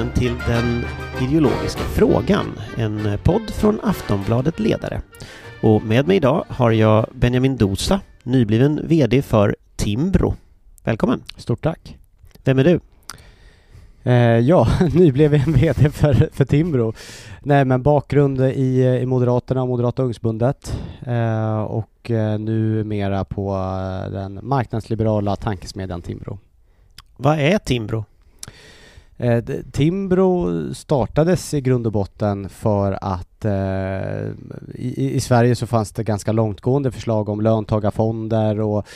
välkommen till Den ideologiska frågan, en podd från Aftonbladet Ledare. Och med mig idag har jag Benjamin Dosa, nybliven VD för Timbro. Välkommen! Stort tack! Vem är du? Eh, ja, nybliven VD för, för Timbro. Nej men bakgrund i, i Moderaterna och Moderata ungdomsbundet eh, och eh, numera på eh, den marknadsliberala tankesmedjan Timbro. Vad är Timbro? Eh, Timbro startades i grund och botten för att eh, i, i, Sverige så fanns det ganska långtgående förslag om löntagarfonder och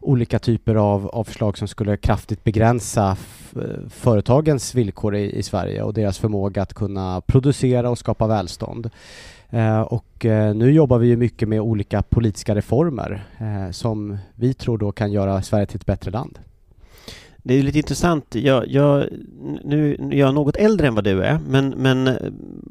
olika typer av, av förslag som skulle kraftigt begränsa eh, företagens villkor i, i, Sverige och deras förmåga att kunna producera och skapa välstånd. Eh, och eh, nu jobbar vi ju mycket med olika politiska reformer eh, som vi tror då kan göra Sverige till ett bättre land. Det är lite intressant. Jag, jag, nu är jag något äldre än vad du är, men, men eh,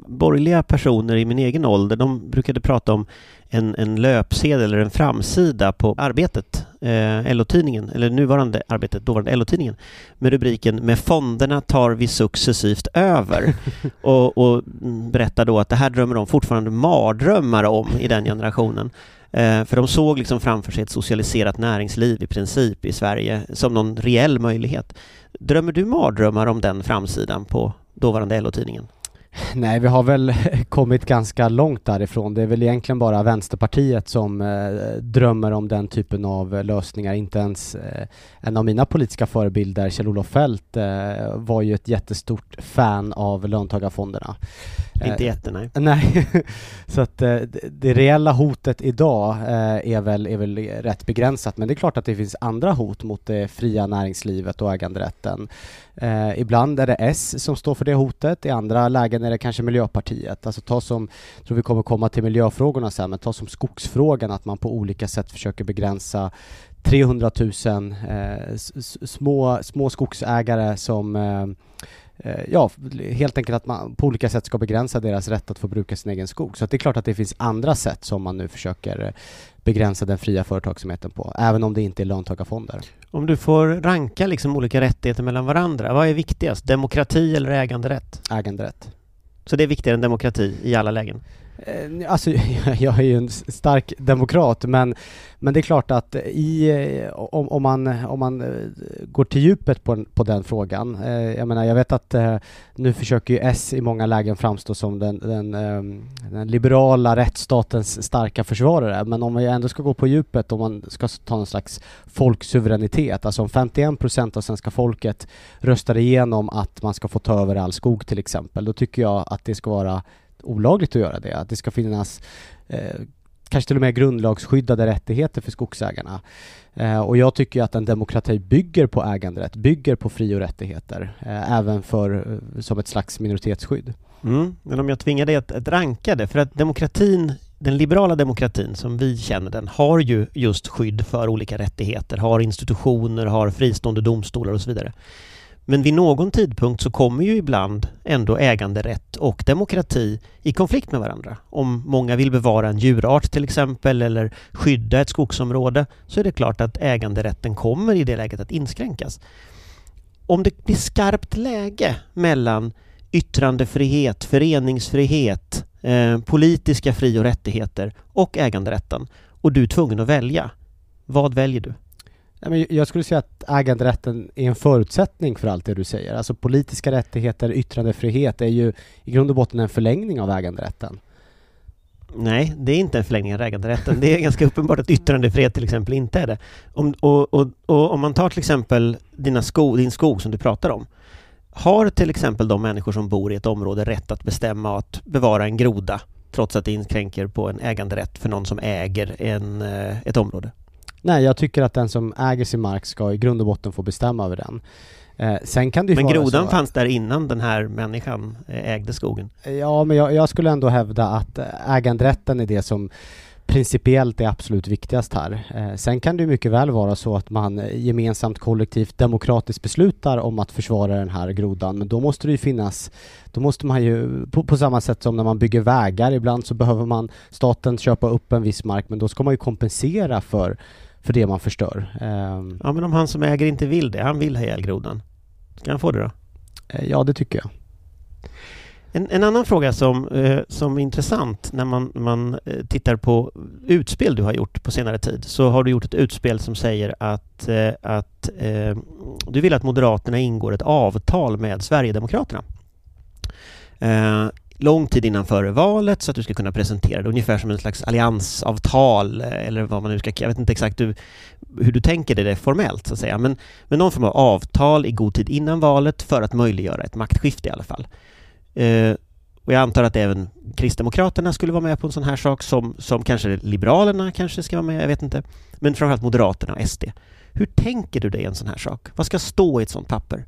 borgerliga personer i min egen ålder, de brukade prata om en, en löpsedel eller en framsida på Arbetet, eh, LO-tidningen, eller nuvarande Arbetet, dåvarande LO-tidningen, med rubriken ”Med fonderna tar vi successivt över” och, och berättar då att det här drömmer de fortfarande mardrömmar om i den generationen. Eh, för de såg liksom framför sig ett socialiserat näringsliv i princip i Sverige som någon reell möjlighet. Drömmer du mardrömmar om den framsidan på dåvarande LO-tidningen? Nej, vi har väl kommit ganska långt därifrån. Det är väl egentligen bara Vänsterpartiet som eh, drömmer om den typen av eh, lösningar. Inte ens eh, en av mina politiska förebilder, Kjell-Olof Feldt, eh, var ju ett jättestort fan av löntagarfonderna. Inte eh, jätte, nej. Nej, så att eh, det reella hotet idag eh, är väl, är väl rätt begränsat. Men det är klart att det finns andra hot mot det fria näringslivet och äganderätten. Eh, ibland är det S som står för det hotet, i andra lägen är det kanske Miljöpartiet. Alltså ta som, jag tror vi kommer komma till miljöfrågorna sen, men ta som skogsfrågan, att man på olika sätt försöker begränsa 300 000 eh, små, små skogsägare som eh, ja, helt enkelt att man på olika sätt ska begränsa deras rätt att få bruka sin egen skog. Så det är klart att det finns andra sätt som man nu försöker eh, begränsa den fria företagsamheten på, även om det inte är löntagarfonder. Om du får ranka liksom olika rättigheter mellan varandra, vad är viktigast? Demokrati eller äganderätt? Äganderätt. Så det är viktigare än demokrati i alla lägen? Eh, alltså, jag är ju en stark demokrat, men, men det är klart att i, eh, om, om, man, om man eh, går till djupet på, på den frågan. Jag menar, jag vet att nu försöker ju S i många lägen framstå som den, den, ehm, den liberala rättsstatens starka försvarare, men om vi ändå ska gå på djupet, om man ska ta någon slags folksuveränitet, alltså om 51 procent av svenska folket röstar igenom att man ska få ta över all skog till exempel, då tycker jag att det ska vara olagligt att göra det. Att det ska finnas eh, kanske till och med grundlagsskyddade rättigheter för skogsägarna. Eh, och jag tycker att en demokrati bygger på äganderätt, bygger på fri och rättigheter, eh, även för, eh, som ett slags minoritetsskydd. Mm. Men om jag tvingar dig att, att ranka det, för att demokratin den liberala demokratin som vi känner den har ju just skydd för olika rättigheter, har institutioner, har fristående domstolar och så vidare. Men vid någon tidpunkt så kommer ju ibland ändå äganderätt och demokrati i konflikt med varandra. Om många vill bevara en djurart till exempel eller skydda ett skogsområde så är det klart att äganderätten kommer i det läget att inskränkas. Om det blir skarpt läge mellan yttrandefrihet, föreningsfrihet, eh, politiska fri och rättigheter och äganderätten och du är tvungen att välja, vad väljer du? Jag skulle säga att äganderätten är en förutsättning för allt det du säger. Alltså politiska rättigheter, yttrandefrihet är ju i grund och botten en förlängning av äganderätten. Nej, det är inte en förlängning av äganderätten. Det är ganska uppenbart att yttrandefrihet till exempel inte är det. Om, och, och, och om man tar till exempel dina sko, din skog som du pratar om. Har till exempel de människor som bor i ett område rätt att bestämma att bevara en groda trots att det inskränker på en äganderätt för någon som äger en, eh, ett område? Nej, jag tycker att den som äger sin mark ska i grund och botten få bestämma över den. Eh, sen kan det Men grodan fanns där innan den här människan eh, ägde skogen? Ja, men jag, jag, skulle ändå hävda att äganderätten är det som principiellt är absolut viktigast här. Eh, sen kan det mycket väl vara så att man gemensamt kollektivt demokratiskt beslutar om att försvara den här grodan, men då måste det ju finnas, då måste man ju, på, på, samma sätt som när man bygger vägar, ibland så behöver man staten köpa upp en viss mark, men då ska man ju kompensera för för det man förstör. Ehm. Ja, men om han som äger inte vill det, han vill ha ihjäl grodan, ska han få det då? Eh, ja, det tycker jag. En, en, annan fråga som, eh, som är intressant när man, man eh, tittar på utspel du har gjort på senare tid så har du gjort ett utspel som säger att, att du vill att Moderaterna ingår ett avtal med Sverigedemokraterna. Lång tid innan före valet så att du ska kunna presentera det ungefär som en slags alliansavtal eh, eller vad man nu ska Jag vet inte exakt hur, hur du tänker dig det formellt så att säga men, men någon form av avtal i god tid innan valet för att möjliggöra ett maktskifte i alla fall. Eh, och jag antar att även Kristdemokraterna skulle vara med på en sån här sak som, som kanske Liberalerna kanske ska vara med, jag vet inte. Men framförallt Moderaterna och SD. Hur tänker du dig en sån här sak? Vad ska stå i ett sånt papper?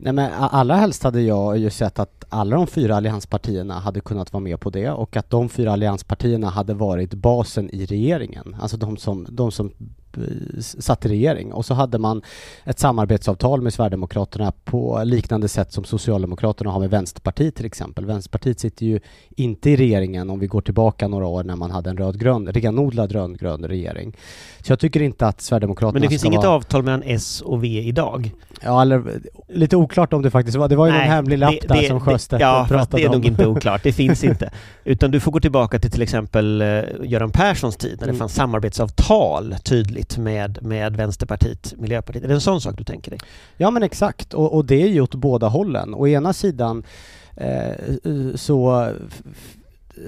Nej men allra helst hade jag ju sett att alla de fyra allianspartierna hade kunnat vara med på det och att de fyra allianspartierna hade varit basen i regeringen. Alltså de som, de som satt i regering och så hade man ett samarbetsavtal med Sverigedemokraterna på liknande sätt som Socialdemokraterna har med Vänsterpartiet till exempel. Vänsterpartiet sitter ju inte i regeringen om vi går tillbaka några år när man hade en rödgrön, renodlad rödgrön regering. Så jag tycker inte att Sverigedemokraterna Men det finns inget vara... avtal mellan S och V idag? Ja, eller lite oklart om det faktiskt var. Det var ju Nej, någon hemlig lapp det, där som Sjöstedt ja, pratade om. Det är nog inte oklart. Det finns inte. Utan du får gå tillbaka till till exempel uh, Göran Perssons tid när det mm. fanns samarbetsavtal tydligt med, med Vänsterpartiet, Miljöpartiet. Är det en sån sak du tänker dig? Ja men exakt, och, och det är ju åt båda hållen. Å ena sidan eh, eh så,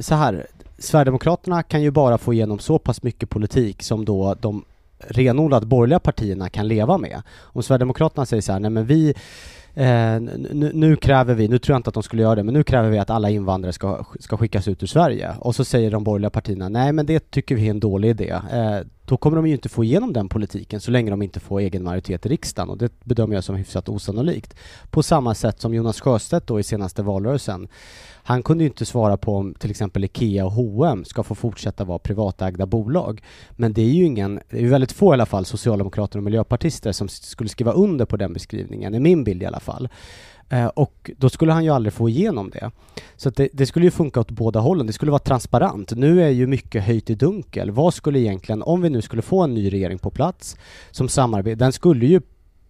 så här, Sverigedemokraterna kan ju bara få igenom så pass mycket politik som då de renodlat borgerliga partierna kan leva med. Om Sverigedemokraterna säger så här, nej men vi Eh, nu, nu, kräver vi, nu tror jag inte att de skulle göra det, men nu kräver vi att alla invandrare ska, ska skickas ut ur Sverige. Och så säger de borgerliga partierna, nej men det tycker vi är en dålig idé. Eh, då kommer de ju inte få igenom den politiken så länge de inte får egen majoritet i riksdagen och det bedömer jag som hyfsat osannolikt. På samma sätt som Jonas Sjöstedt då i senaste valrörelsen han kunde ju inte svara på om till exempel IKEA och H&M ska få fortsätta vara privatägda bolag. Men det är ju ingen, det är väldigt få i alla fall socialdemokrater och miljöpartister som skulle skriva under på den beskrivningen, i min bild i alla fall. Eh, och då skulle han ju aldrig få igenom det. Så det, det, skulle ju funka åt båda hållen. Det skulle vara transparent. Nu är ju mycket höjt i dunkel. Vad skulle egentligen, om vi nu skulle få en ny regering på plats som samarbetar, den skulle ju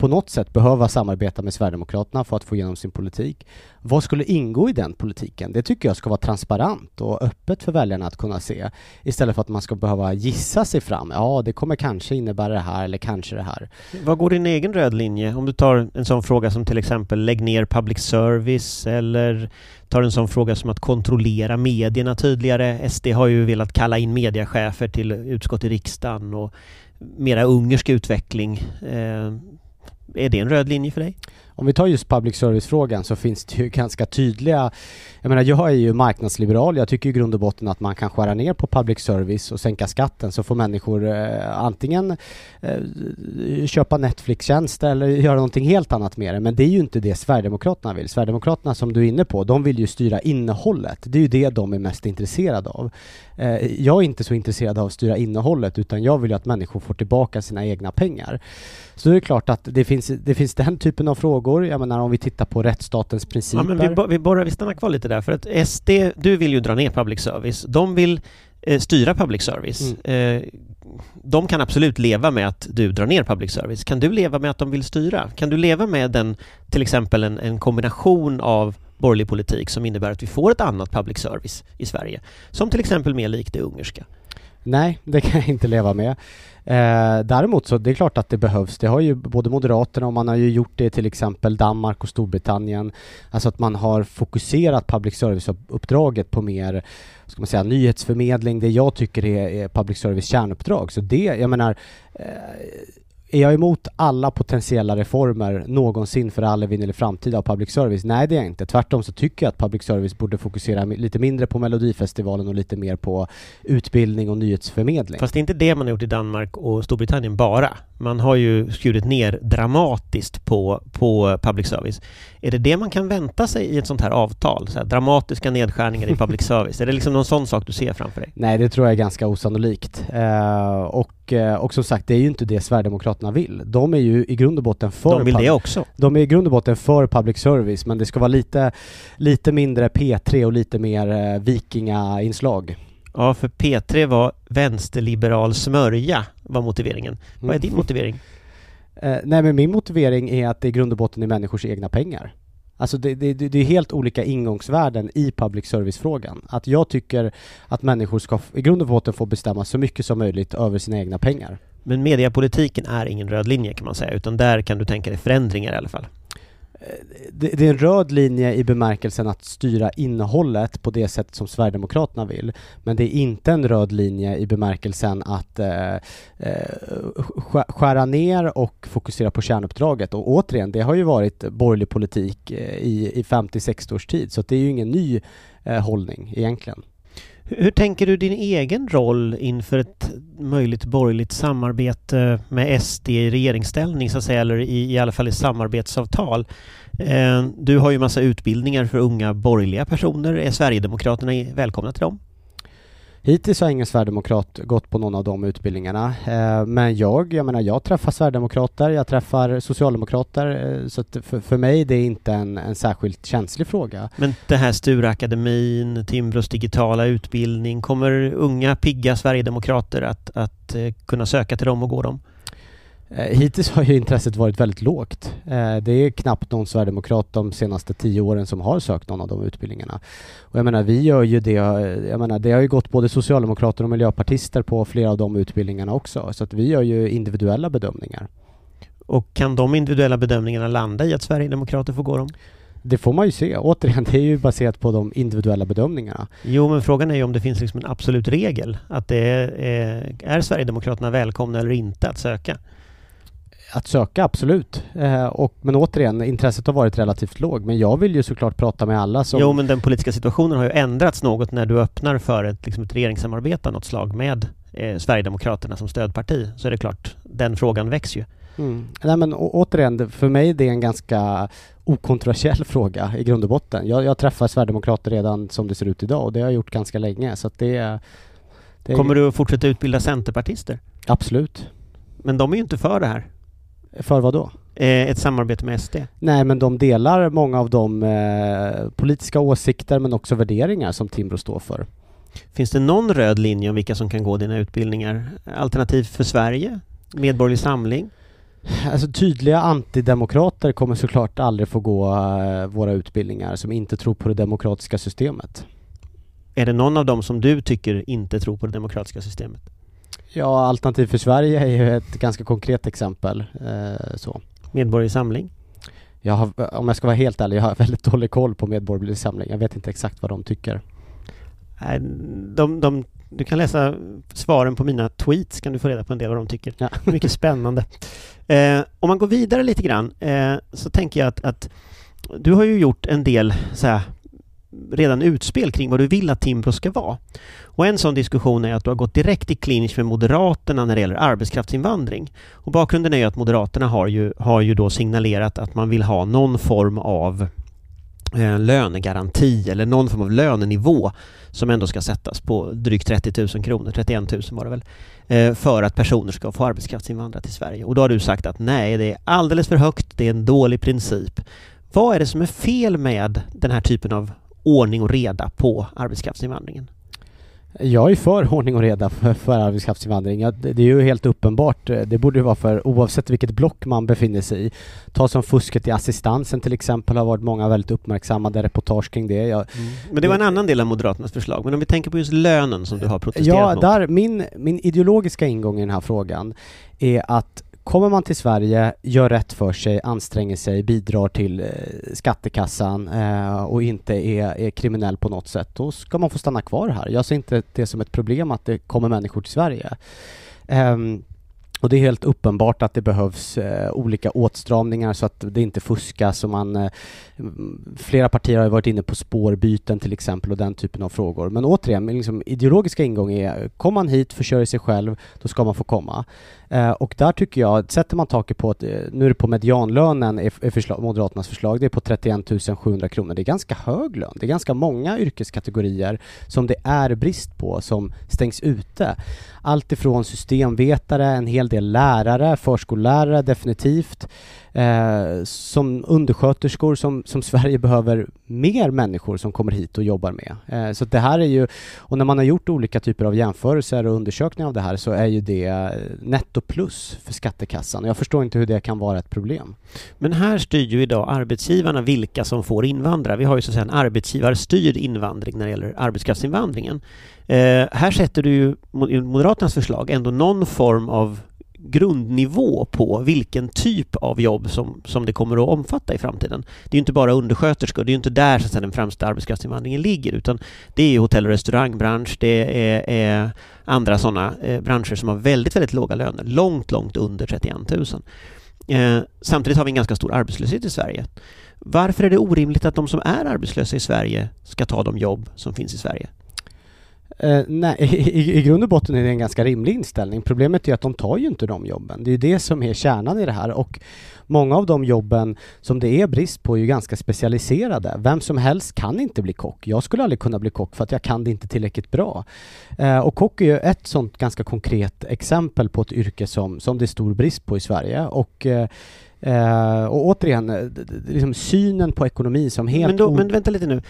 på något sätt behöva samarbeta med Sverigedemokraterna för att få igenom sin politik. Vad skulle ingå i den politiken? Det tycker jag ska vara transparent och öppet för väljarna att kunna se istället för att man ska behöva gissa sig fram. Ja, det kommer kanske innebära det här eller kanske det här. Vad går din egen röd linje? Om du tar en sån fråga som till exempel lägg ner public service eller tar en sån fråga som att kontrollera medierna tydligare. SD har ju velat kalla in mediechefer till utskott i riksdagen och mera ungersk utveckling. Eh, är det en röd linje för dig? Om vi tar just public service-frågan så finns det ju ganska tydliga jag menar, jag är ju marknadsliberal. Jag tycker i grund och botten att man kan skära ner på public service och sänka skatten så får människor eh, antingen eh, köpa Netflix-tjänster eller göra någonting helt annat med det. Men det är ju inte det Sverigedemokraterna vill. Sverigedemokraterna som du är inne på, de vill ju styra innehållet. Det är ju det de är mest intresserade av. Eh, jag är inte så intresserad av att styra innehållet utan jag vill ju att människor får tillbaka sina egna pengar. Så det är klart att det finns, det finns den typen av frågor. Jag menar om vi tittar på rättsstatens principer. Ja, men vi, vi, borrar, vi stannar kvar lite där för att SD, du vill ju dra ner public service. De vill eh, styra public service. Mm. Eh, de kan absolut leva med att du drar ner public service. Kan du leva med att de vill styra? Kan du leva med den, till exempel en, en kombination av borgerlig politik som innebär att vi får ett annat public service i Sverige? Som till exempel mer likt det ungerska. Nej, det kan jag inte leva med. Eh, däremot så det är klart att det behövs. Det har ju både Moderaterna och man har ju gjort det i till exempel Danmark och Storbritannien. Alltså att man har fokuserat public service-uppdraget på mer ska man säga, nyhetsförmedling, det jag tycker är, är public service kärnuppdrag. Så det, jag menar, eh, är jag emot alla potentiella reformer någonsin för all eller framtid av public service? Nej, det är jag inte. Tvärtom så tycker jag att public service borde fokusera lite mindre på Melodifestivalen och lite mer på utbildning och nyhetsförmedling. Fast det är inte det man har gjort i Danmark och Storbritannien bara. Man har ju skurit ner dramatiskt på, på public service. Är det det man kan vänta sig i ett sånt här avtal? Så här, dramatiska nedskärningar i public service? är det liksom någon sån sak du ser framför dig? Nej, det tror jag är ganska osannolikt. Uh, och, uh, och som sagt, det är ju inte det Sverigedemokraterna vill. De är ju i grund och botten för... De vill det också? De är i grund och botten för public service, men det ska vara lite, lite mindre P3 och lite mer uh, vikinga-inslag. Ja, för P3 var vänsterliberal smörja, var motiveringen. Vad är din mm. motivering? Eh, nej men min motivering är att det i grund och botten är människors egna pengar. Alltså det, det, det är helt olika ingångsvärden i public service-frågan. Att jag tycker att människor ska i grund och botten få bestämma så mycket som möjligt över sina egna pengar. Men mediepolitiken är ingen röd linje kan man säga, utan där kan du tänka dig förändringar i alla fall? Det, det, är en röd linje i bemärkelsen att styra innehållet på det sätt som Sverigedemokraterna vill. Men det är inte en röd linje i bemärkelsen att eh, eh skära ner och fokusera på kärnuppdraget. Och återigen, det har ju varit borgerlig politik eh, i, i 50-60 års tid, så det är ju ingen ny eh, hållning egentligen. Hur tänker du din egen roll inför ett möjligt borgerligt samarbete med SD i regeringsställning så att säga, eller i, i alla fall i samarbetsavtal? Eh, du har ju massa utbildningar för unga borgerliga personer. Är Sverigedemokraterna välkomna till dem? Hittills har ingen sverigedemokrat gått på någon av de utbildningarna. Eh, men jag, jag menar, jag träffar sverigedemokrater, jag träffar socialdemokrater, eh, så för, för mig det är inte en, en särskilt känslig fråga. Men det här Stureakademin, Timbros digitala utbildning, kommer unga pigga sverigedemokrater att, att eh, kunna söka till dem och gå dem? Eh, hittills har ju intresset varit väldigt lågt. Eh, det är knappt någon sverigedemokrat de senaste tio åren som har sökt någon av de utbildningarna. Och jag menar, vi gör ju det, jag menar, det har ju gått både socialdemokrater och miljöpartister på flera av de utbildningarna också, så att vi gör ju individuella bedömningar. Och kan de individuella bedömningarna landa i att Sverigedemokrater får gå dem? Det får man ju se. Återigen, det är ju baserat på de individuella bedömningarna. Jo, men frågan är ju om det finns liksom en absolut regel. Att det är, är Sverigedemokraterna välkomna eller inte att söka? Att söka, absolut. Eh, och, men återigen, intresset har varit relativt lågt. Men jag vill ju såklart prata med alla som... Jo, men den politiska situationen har ju ändrats något när du öppnar för ett, liksom ett regeringssamarbete av något slag med eh, Sverigedemokraterna som stödparti. Så är det klart, den frågan växer ju. Mm. Nej men å, återigen, för mig det är en ganska okontroversiell fråga i grund och botten. Jag, jag träffar Sverigedemokrater redan som det ser ut idag och det har jag gjort ganska länge. Så det, det Kommer du att fortsätta utbilda centerpartister? Absolut. Men de är ju inte för det här. För vad då? Eh, ett samarbete med SD? Nej, men de delar många av de eh, politiska åsikter men också värderingar som Timbro står för. Finns det någon röd linje om vilka som kan gå dina utbildningar? Alternativ för Sverige? Medborgerlig Samling? Alltså tydliga antidemokrater kommer såklart aldrig få gå uh, våra utbildningar som inte tror på det demokratiska systemet. Är det någon av dem som du tycker inte tror på det demokratiska systemet? Ja, Alternativ för Sverige är ju ett ganska konkret exempel. Eh, så. Medborgerlig Samling? Jag har, om jag ska vara helt ärlig, jag har väldigt dålig koll på Medborgerlig Samling. Jag vet inte exakt vad de tycker. De, de, du kan läsa svaren på mina tweets, kan du få reda på en del vad de tycker. Ja. Mycket spännande. Eh, om man går vidare lite grann eh, så tänker jag att, att, du har ju gjort en del så här, redan utspel kring vad du vill att Timbro ska vara. Och en sån diskussion är att du har gått direkt i clinch med Moderaterna när det gäller arbetskraftsinvandring. Och bakgrunden är ju att Moderaterna har ju, har ju då signalerat att man vill ha någon form av eh, lönegaranti eller någon form av lönenivå som ändå ska sättas på drygt 30 000 kronor, 31 000 var det väl, eh, för att personer ska få arbetskraftsinvandra till Sverige. Och då har du sagt att nej, det är alldeles för högt, det är en dålig princip. Vad är det som är fel med den här typen av ordning och reda på arbetskraftsinvandringen? Jag är för ordning och reda för, för arbetskraftsinvandring. Det är ju helt uppenbart. Det borde ju vara för oavsett vilket block man befinner sig i. Ta som fusket i assistansen till exempel har varit många väldigt uppmärksammade reportage kring det. Jag, mm. Men det var en annan del av Moderaternas förslag. Men om vi tänker på just lönen som du har protesterat ja, mot. Där, min, min ideologiska ingång i den här frågan är att Kommer man till Sverige, gör rätt för sig, anstränger sig, bidrar till eh, skattekassan eh, och inte är, är, kriminell på något sätt, då ska man få stanna kvar här. Jag ser inte det som ett problem att det kommer människor till Sverige. Um, och det är helt uppenbart att det behövs eh, olika åtstramningar så att det inte fuskas och man... Eh, mm, flera partier har varit inne på spårbyten till exempel och den typen av frågor. Men återigen, min liksom, ideologiska ingång är, kommer man hit, försörjer sig själv, då ska man få komma. Eh, och där tycker jag, sätter man taket på, att, eh, nu är det på medianlönen, är, är förslag, Moderaternas förslag, det är på 31 700 kronor. Det är ganska hög lön. Det är ganska många yrkeskategorier som det är brist på, som stängs ute. Allt ifrån systemvetare, en hel del lärare, förskollärare definitivt. Eh, som undersköterskor som, som Sverige behöver mer människor som kommer hit och jobbar med. Eh, så det här är ju, och när man har gjort olika typer av jämförelser och undersökningar av det här så är ju det netto plus för skattekassan. Jag förstår inte hur det kan vara ett problem. Men här styr ju idag arbetsgivarna vilka som får invandra. Vi har ju så att säga en arbetsgivarstyrd invandring när det gäller arbetskraftsinvandringen. Eh, här sätter du ju i Moderaternas förslag ändå någon form av grundnivå på vilken typ av jobb som, som det kommer att omfatta i framtiden. Det är inte bara undersköterskor, det är inte där så den främsta arbetskraftsinvandringen ligger utan det är hotell och restaurangbransch, det är, är andra sådana eh, branscher som har väldigt, väldigt låga löner, långt, långt under 31 000. Eh, samtidigt har vi en ganska stor arbetslöshet i Sverige. Varför är det orimligt att de som är arbetslösa i Sverige ska ta de jobb som finns i Sverige? Uh, nej, i, i grund och botten är det en ganska rimlig inställning. Problemet är att de tar ju inte de jobben. Det är ju det som är kärnan i det här och många av de jobben som det är brist på är ju ganska specialiserade. Vem som helst kan inte bli kock. Jag skulle aldrig kunna bli kock för att jag kan det inte tillräckligt bra. Uh, och kock är ju ett sånt ganska konkret exempel på ett yrke som, som det är stor brist på i Sverige och uh, Uh, och återigen, liksom synen på ekonomi som helt... Men, då, men vänta lite nu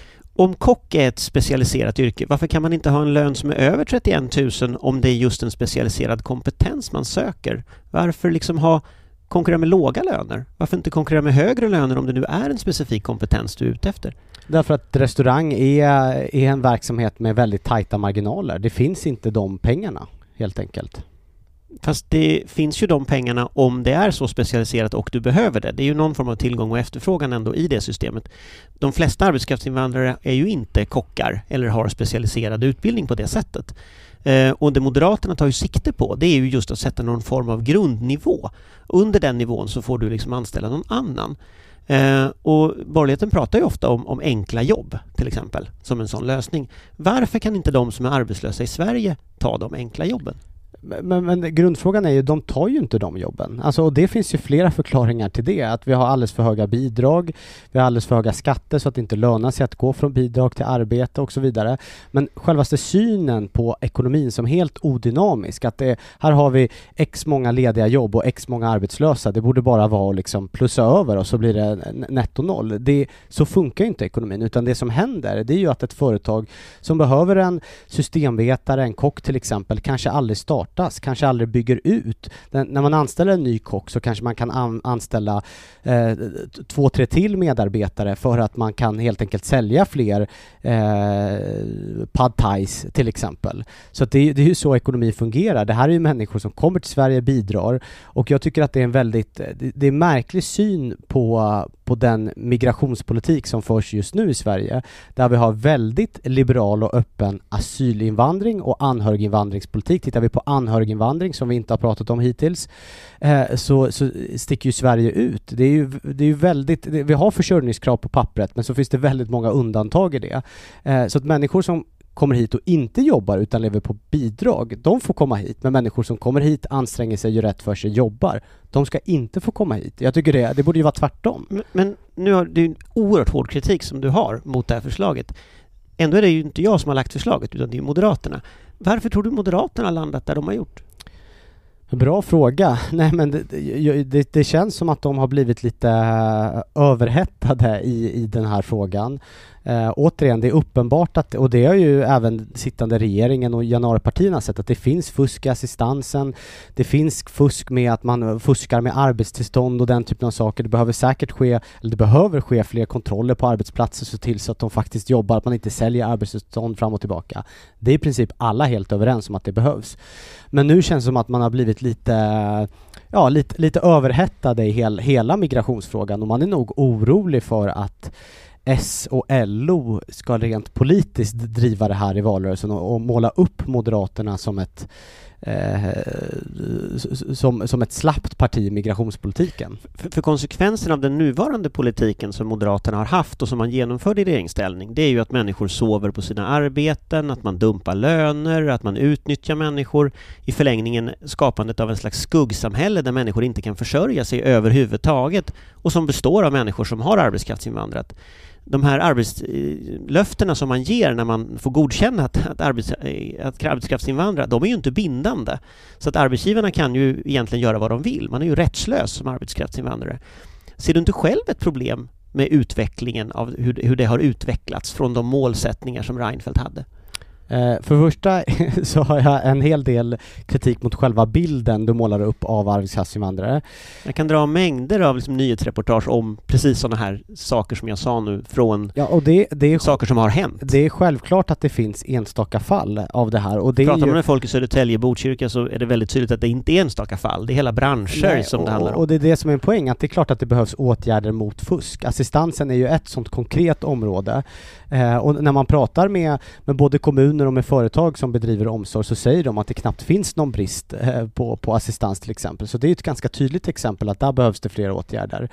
om kock är ett specialiserat yrke, varför kan man inte ha en lön som är över 31 000 om det är just en specialiserad kompetens man söker? Varför liksom ha konkurrera med låga löner? Varför inte konkurrera med högre löner om det nu är en specifik kompetens du är ute efter? Därför att restaurang är, är en verksamhet med väldigt tajta marginaler. Det finns inte de pengarna, helt enkelt. Fast det finns ju de pengarna om det är så specialiserat och du behöver det. Det är ju någon form av tillgång och efterfrågan ändå i det systemet. De flesta arbetskraftsinvandrare är ju inte kockar eller har specialiserad utbildning på det sättet. Eh, och det Moderaterna tar ju sikte på det är ju just att sätta någon form av grundnivå. Under den nivån så får du liksom anställa någon annan. Eh, och borgerligheten pratar ju ofta om, om enkla jobb till exempel som en sån lösning. Varför kan inte de som är arbetslösa i Sverige ta de enkla jobben? Men, men, grundfrågan är ju, de tar ju inte de jobben. Alltså, och det finns ju flera förklaringar till det. Att vi har alldeles för höga bidrag, vi har alldeles för höga skatter så att det inte lönar sig att gå från bidrag till arbete och så vidare. Men självaste synen på ekonomin som helt odynamisk, att det, här har vi x många lediga jobb och x många arbetslösa. Det borde bara vara att liksom plussa över och så blir det netto noll. Det, så funkar inte ekonomin, utan det som händer det är ju att ett företag som behöver en systemvetare, en kock till exempel, kanske aldrig startar startas, kanske aldrig bygger ut. Den, när man anställer en ny kock så kanske man kan an, anställa eh, två, tre till medarbetare för att man kan helt enkelt sälja fler eh, pad thais till exempel. Så det, det är ju så ekonomi fungerar. Det här är ju människor som kommer till Sverige, bidrar och jag tycker att det är en väldigt, det, det är en märklig syn på, på den migrationspolitik som förs just nu i Sverige, där vi har väldigt liberal och öppen asylinvandring och anhöriginvandringspolitik. Tittar vi på anhöriginvandring, som vi inte har pratat om hittills, eh, så, så sticker ju Sverige ut. Det är ju, det är ju väldigt, det, vi har försörjningskrav på pappret, men så finns det väldigt många undantag i det. Eh, så att människor som kommer hit och inte jobbar utan lever på bidrag, de får komma hit. Men människor som kommer hit, anstränger sig, gör rätt för sig, jobbar, de ska inte få komma hit. Jag tycker det, det borde ju vara tvärtom. Men, men nu har du en oerhört hård kritik som du har mot det här förslaget. Ändå är det ju inte jag som har lagt förslaget, utan det är Moderaterna. Varför tror du Moderaterna har landat där de har gjort? Bra fråga. Nej men det, det, det, känns som att de har blivit lite överhettade i, i den här frågan. Eh, återigen, det är uppenbart att, och det har ju även sittande regeringen och januaripartierna sett, att det finns fusk i assistansen. Det finns fusk med att man eh, fuskar med arbetstillstånd och den typen av saker. Det behöver säkert ske, eller det behöver ske fler kontroller på arbetsplatser så till så att de faktiskt jobbar, att man inte säljer arbetstillstånd fram och tillbaka. Det är i princip alla helt överens om att det behövs. Men nu känns det som att man har blivit lite ja, lite, lite överhettade i hel, hela migrationsfrågan och man är nog orolig för att S och LO ska rent politiskt driva det här i valrörelsen och, och måla upp Moderaterna som ett eh, som, som ett slappt parti i migrationspolitiken. För, för konsekvensen av den nuvarande politiken som Moderaterna har haft och som man genomförde i regeringsställning, det är ju att människor sover på sina arbeten, att man dumpar löner, att man utnyttjar människor. I förlängningen skapandet av en slags skuggsamhälle där människor inte kan försörja sig överhuvudtaget och som består av människor som har arbetskraftsinvandrat de här arbetslöftena eh, som man ger när man får godkänna att, att, arbets, eh, att arbetskraftsinvandra, de är ju inte bindande. Så att arbetsgivarna kan ju egentligen göra vad de vill. Man är ju rättslös som arbetskraftsinvandrare. Ser du inte själv ett problem med utvecklingen av hur, hur det har utvecklats från de målsättningar som Reinfeldt hade? Eh, för första så har jag en hel del kritik mot själva bilden du målar upp av arbetskraftsinvandrare. Jag kan dra mängder av liksom nyhetsreportage om precis sådana här saker som jag sa nu från ja, och det, det är, saker som har hänt. Det är självklart att det finns enstaka fall av det här. Och det Pratar man ju... med folk i Södertälje och Botkyrka så är det väldigt tydligt att det inte är enstaka fall. Det är hela branscher Nej, som och, det handlar om. Och det är det som är en poäng, att det är klart att det behövs åtgärder mot fusk. Assistansen är ju ett sådant konkret område. Eh, och när man pratar med, med både kommuner och med företag som bedriver omsorg så säger de att det knappt finns någon brist eh, på, på assistans till exempel. Så det är ett ganska tydligt exempel att där behövs det fler åtgärder.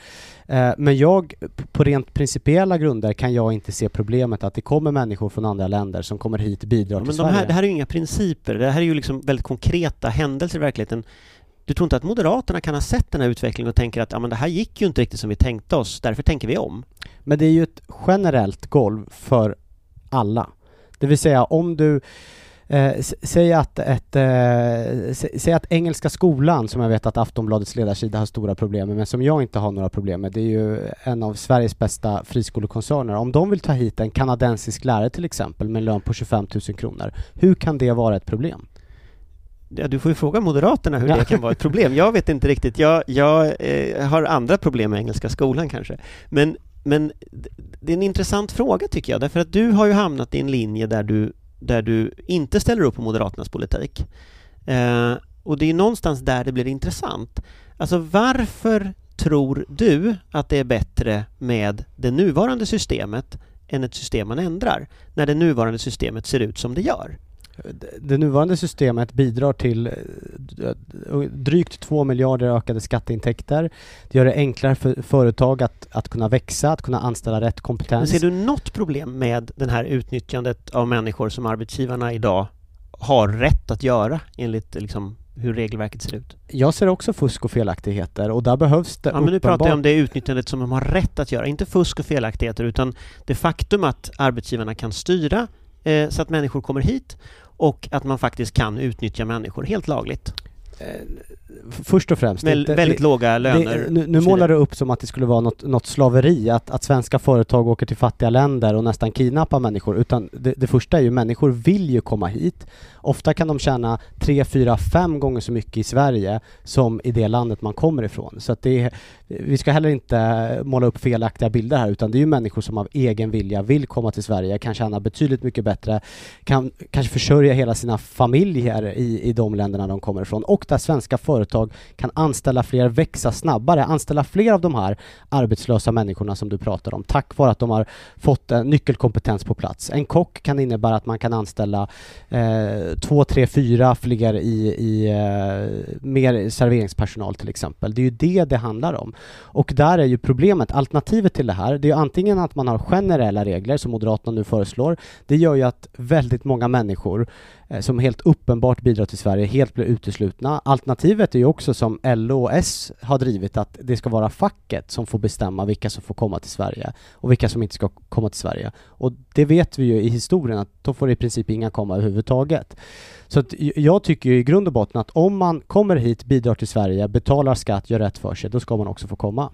Eh, men jag, på rent principiella grunder kan jag inte se problemet att det kommer människor från andra länder som kommer hit och bidrar ja, till men de Sverige. här, det här är ju inga principer, det här är ju liksom väldigt konkreta händelser i verkligheten. Du tror inte att Moderaterna kan ha sett den här utvecklingen och tänker att ja, men det här gick ju inte riktigt som vi tänkte oss, därför tänker vi om? Men det är ju ett generellt golv för alla. Det vill säga om du Eh, säg, att ett, eh, säg att Engelska skolan, som jag vet att Aftonbladets ledarsida har stora problem med, men som jag inte har några problem med, det är ju en av Sveriges bästa friskolekoncerner. Om de vill ta hit en kanadensisk lärare till exempel med en lön på 25 000 kronor, hur kan det vara ett problem? Ja, du får ju fråga Moderaterna hur det kan vara ett problem. Jag vet inte riktigt. Jag, jag eh, har andra problem med Engelska skolan kanske. Men, men det är en intressant fråga tycker jag, därför att du har ju hamnat i en linje där du, där du inte ställer upp på Moderaternas politik. Eh, och det är någonstans där det blir intressant. Alltså varför tror du att det är bättre med det nuvarande systemet än ett system man ändrar, när det nuvarande systemet ser ut som det gör? Det nuvarande systemet bidrar till eh, drygt 2 miljarder ökade skatteintäkter. Det gör det enklare för företag att, att kunna växa, att kunna anställa rätt kompetens. Men ser du något problem med det här utnyttjandet av människor som arbetsgivarna idag har rätt att göra enligt liksom hur regelverket ser ut? Jag ser också fusk och felaktigheter och där behövs det Ja, men nu pratar jag om det utnyttjandet som de har rätt att göra, inte fusk och felaktigheter utan det faktum att arbetsgivarna kan styra eh, så att människor kommer hit och att man faktiskt kan utnyttja människor helt lagligt. Eh, först och främst... Väl, inte, väldigt det, låga löner. Det, nu, nu målar du upp som att det skulle vara något, något slaveri, att, att svenska företag åker till fattiga länder och nästan kidnappar människor. Utan det, det första är ju, människor vill ju komma hit. Ofta kan de tjäna tre, fyra, fem gånger så mycket i Sverige som i det landet man kommer ifrån. Så att det, vi ska heller inte måla upp felaktiga bilder här, utan det är ju människor som av egen vilja vill komma till Sverige, kan tjäna betydligt mycket bättre, kan kanske försörja hela sina familjer i, i de länderna de kommer ifrån och där svenska företag kan anställa fler, växa snabbare, anställa fler av de här arbetslösa människorna som du pratar om, tack vare att de har fått en nyckelkompetens på plats. En kock kan innebära att man kan anställa eh, två, tre, fyra fler i, i eh, mer serveringspersonal till exempel. Det är ju det det handlar om. Och där är ju problemet, alternativet till det här, det är ju antingen att man har generella regler som Moderaterna nu föreslår. Det gör ju att väldigt många människor eh, som helt uppenbart bidrar till Sverige helt blir uteslutna. Alternativet är ju också som LO och S har drivit att det ska vara facket som får bestämma vilka som får komma till Sverige och vilka som inte ska komma till Sverige. Och det vet vi ju i historien att då får i princip inga komma överhuvudtaget. Så att jag tycker ju i grund och botten att om man kommer hit, bidrar till Sverige, betalar skatt, gör rätt för sig, då ska man också få komma.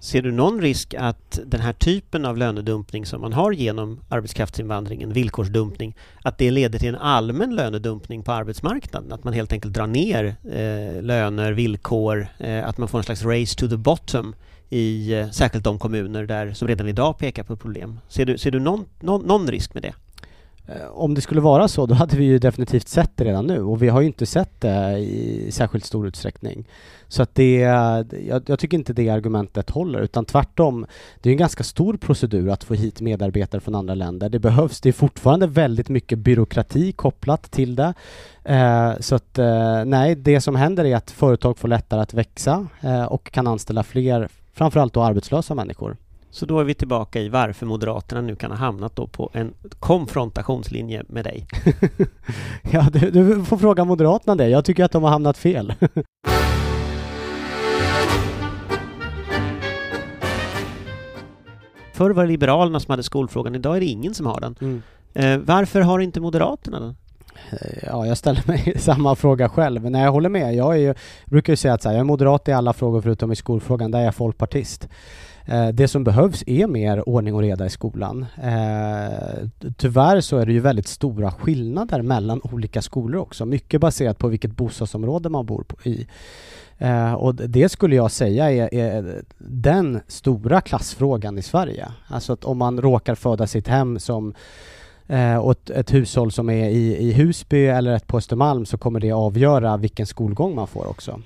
Ser du någon risk att den här typen av lönedumpning som man har genom arbetskraftsinvandringen, villkorsdumpning, att det leder till en allmän lönedumpning på arbetsmarknaden? Att man helt enkelt drar ner eh, löner, villkor, eh, att man får en slags race to the bottom i eh, särskilt de kommuner där, som redan idag pekar på problem. Ser du, ser du någon, någon, någon risk med det? Eh, om det skulle vara så, då hade vi ju definitivt sett det redan nu och vi har ju inte sett det i särskilt stor utsträckning. Så att det, jag, jag, tycker inte det argumentet håller, utan tvärtom. Det är en ganska stor procedur att få hit medarbetare från andra länder. Det behövs, det är fortfarande väldigt mycket byråkrati kopplat till det. Eh, så att eh, nej, det som händer är att företag får lättare att växa eh, och kan anställa fler, framförallt då arbetslösa människor. Så då är vi tillbaka i varför Moderaterna nu kan ha hamnat då på en konfrontationslinje med dig. ja, du, du, får fråga Moderaterna det. Jag tycker att de har hamnat fel. förr var det Liberalerna som hade skolfrågan, idag är det ingen som har den. Mm. Eh, varför har inte Moderaterna den? Eh, ja, jag ställer mig samma fråga själv. Nej, jag håller med. Jag, är ju, brukar ju säga att här, jag är moderat i alla frågor förutom i skolfrågan, där är jag folkpartist. Eh, det som behövs är mer ordning och reda i skolan. Eh, tyvärr så är det ju väldigt stora skillnader mellan olika skolor också. Mycket baserat på vilket bostadsområde man bor i. Eh, och det skulle jag säga är, är, den stora klassfrågan i Sverige. Alltså att om man råkar föda sitt hem som och ett, hushåll som är i, i Husby eller ett på Östermalm så kommer det avgöra vilken skolgång man får också.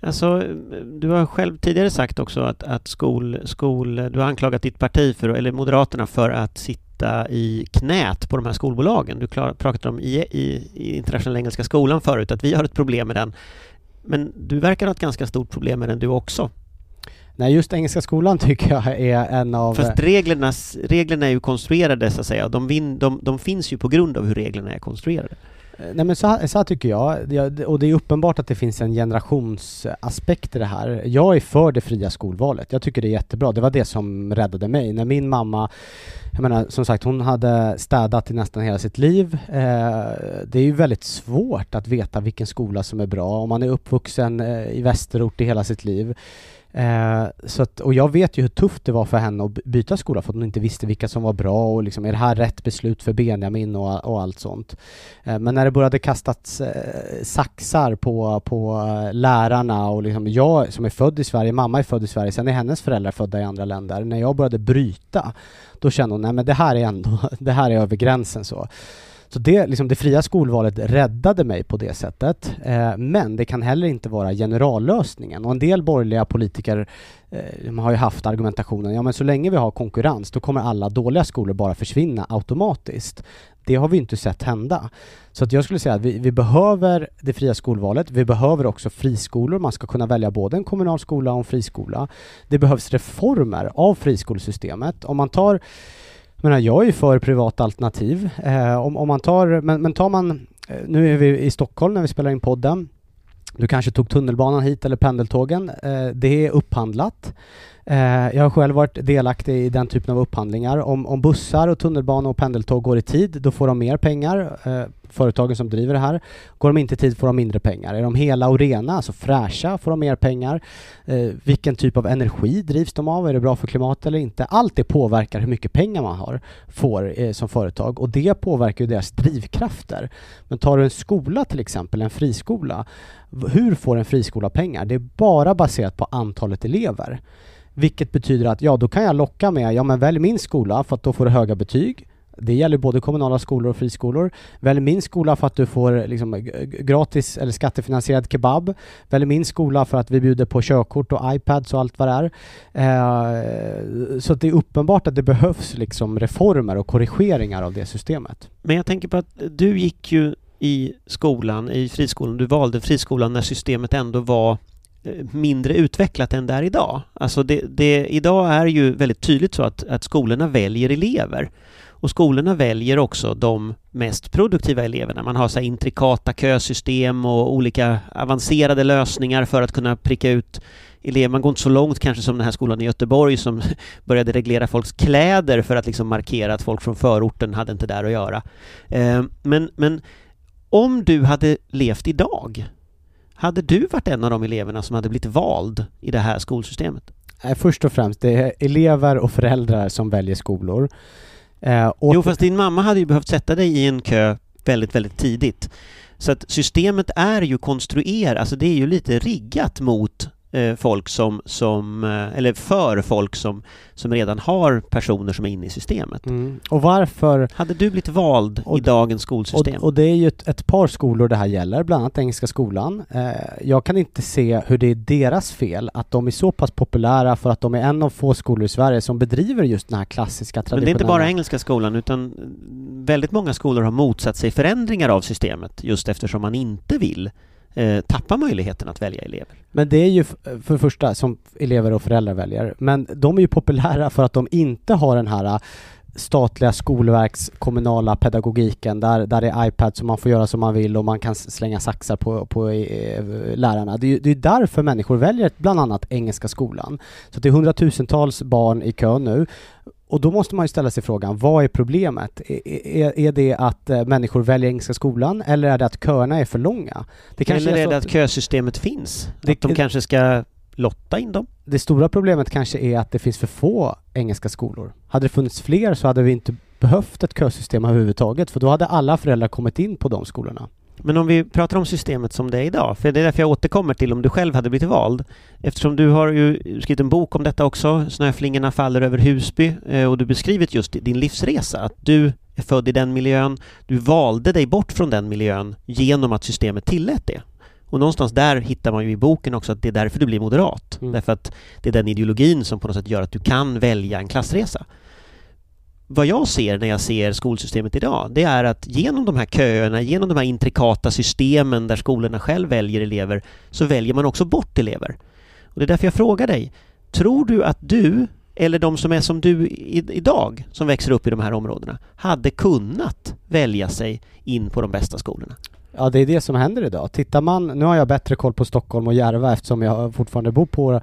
Alltså, du har själv tidigare sagt också att, att skol, skol, du har anklagat ditt parti, för, eller Moderaterna, för att sitta i knät på de här skolbolagen. Du pratade om i, i, i Internationella Engelska Skolan förut, att vi har ett problem med den. Men du verkar ha ett ganska stort problem med den du också. Nej, just Engelska skolan tycker jag är en av... Fast reglerna, reglerna är ju konstruerade så att säga. De, vin, de, de finns ju på grund av hur reglerna är konstruerade. Eh, nej men så, så här tycker jag, och det är uppenbart att det finns en generationsaspekt i det här. Jag är för det fria skolvalet. Jag tycker det är jättebra. Det var det som räddade mig. När min mamma, jag menar som sagt hon hade städat i nästan hela sitt liv. Eh, det är ju väldigt svårt att veta vilken skola som är bra om man är uppvuxen eh, i västerort i hela sitt liv. Eh, så att, och jag vet ju hur tufft det var för henne att byta skola för att hon inte visste vilka som var bra och liksom, är det här rätt beslut för Benjamin och, och allt sånt. Eh, men när det började kastas eh, saxar på, på eh, lärarna och liksom jag som är född i Sverige, mamma är född i Sverige, sen är hennes föräldrar födda i andra länder. När jag började bryta, då kände hon, nej men det här är ändå, det här är över gränsen så. Så det, liksom det fria skolvalet räddade mig på det sättet. Eh, men det kan heller inte vara generallösningen. Och en del borgerliga politiker eh, har ju haft argumentationen, ja men så länge vi har konkurrens då kommer alla dåliga skolor bara försvinna automatiskt. Det har vi inte sett hända. Så att jag skulle säga att vi, vi, behöver det fria skolvalet. Vi behöver också friskolor. Man ska kunna välja både en kommunal skola och en friskola. Det behövs reformer av friskolesystemet. Om man tar menar, jag är ju för privata alternativ. Eh, om, om man tar, men, men tar man, eh, nu är vi i Stockholm när vi spelar in podden. Du kanske tog tunnelbanan hit eller pendeltågen. Eh, det är upphandlat. Eh, jag har själv varit delaktig i den typen av upphandlingar. Om, om bussar och tunnelbana och pendeltåg går i tid, då får de mer pengar. Eh, företagen som driver det här. Går de inte i tid får de mindre pengar. Är de hela och rena, alltså fräscha, får de mer pengar. Eh, vilken typ av energi drivs de av? Är det bra för klimatet eller inte? Allt det påverkar hur mycket pengar man har, får eh, som företag och det påverkar ju deras drivkrafter. Men tar du en skola till exempel, en friskola. Hur får en friskola pengar? Det är bara baserat på antalet elever. Vilket betyder att ja, då kan jag locka med, ja men välj min skola för att då får du höga betyg. Det gäller både kommunala skolor och friskolor. Välj min skola för att du får liksom, gratis eller skattefinansierad kebab. Välj min skola för att vi bjuder på körkort och iPads och allt vad det är. Eh, så det är uppenbart att det behövs liksom reformer och korrigeringar av det systemet. Men jag tänker på att du gick ju i skolan, i friskolan, du valde friskolan när systemet ändå var Eh, mindre utvecklat än det är idag. Alltså det, det, idag är ju väldigt tydligt så att, att skolorna väljer elever. Och skolorna väljer också de mest produktiva eleverna. Man har så intrikata kösystem och olika avancerade lösningar för att kunna pricka ut elever. Man går inte så långt kanske som den här skolan i Göteborg som började reglera folks kläder för att liksom markera att folk från förorten hade inte där att göra. Eh, men, men om du hade levt idag hade du varit en av de eleverna som hade blivit vald i det här skolsystemet? Nej, först och främst, det är elever och föräldrar som väljer skolor. Eh, jo, fast din mamma hade ju behövt sätta dig i en kö väldigt, väldigt tidigt. Så att systemet är ju konstruerat, alltså det är ju lite riggat mot folk som, som, eh, eller för folk som, som redan har personer som är inne i systemet. Mm. Och varför... Hade du blivit vald och, i dagens skolsystem? Och, och, det är ju ett, ett, par skolor det här gäller, bland annat Engelska skolan. Eh, jag kan inte se hur det är deras fel att de är så pass populära för att de är en av få skolor i Sverige som bedriver just den här klassiska traditionella... Men det är inte bara Engelska skolan utan väldigt många skolor har motsatt sig förändringar av systemet just eftersom man inte vill eh, tappar möjligheten att välja elever. Men det är ju för det första som elever och föräldrar väljer, men de är ju populära för att de inte har den här äh, statliga skolverks kommunala pedagogiken där, där det är iPad som man får göra som man vill och man kan slänga saxar på, på eh, lärarna. Det är, det är därför människor väljer bland annat Engelska skolan. Så det är hundratusentals barn i kö nu och då måste man ju ställa sig frågan, vad är problemet? Är, är, är det att eh, människor väljer Engelska skolan eller är det att köerna är för långa? Det kanske eller är, är det att, att kösystemet finns? Det, att de kanske ska lotta in dem? Det stora problemet kanske är att det finns för få engelska skolor. Hade det funnits fler så hade vi inte behövt ett kösystem överhuvudtaget för då hade alla föräldrar kommit in på de skolorna. Men om vi pratar om systemet som det är idag, för det är därför jag återkommer till om du själv hade blivit vald. Eftersom du har ju skrivit en bok om detta också, Snöflingorna faller över Husby, eh, och du beskrivit just din livsresa, att du är född i den miljön, du valde dig bort från den miljön genom att systemet tillät det. Och någonstans där hittar man ju i boken också att det är därför du blir moderat. Mm. Därför att det är den ideologin som på något sätt gör att du kan välja en klassresa vad jag ser när jag ser skolsystemet idag, det är att genom de här köerna, genom de här intrikata systemen där skolorna själv väljer elever, så väljer man också bort elever. Och det är därför jag frågar dig, tror du att du, eller de som är som du idag, som växer upp i de här områdena, hade kunnat välja sig in på de bästa skolorna? Ja, det är det som händer idag. Tittar man, nu har jag bättre koll på Stockholm och Järva eftersom jag fortfarande bor, på,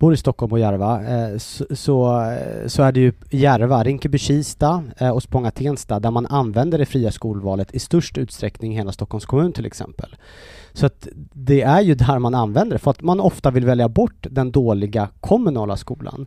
bor i Stockholm och Järva, eh, så, så, så, är det ju Järva, Rinkeby-Kista eh, och Spånga-Tensta där man använder det fria skolvalet i störst utsträckning i hela Stockholms kommun till exempel. Så att det är ju där man använder det, för att man ofta vill välja bort den dåliga kommunala skolan.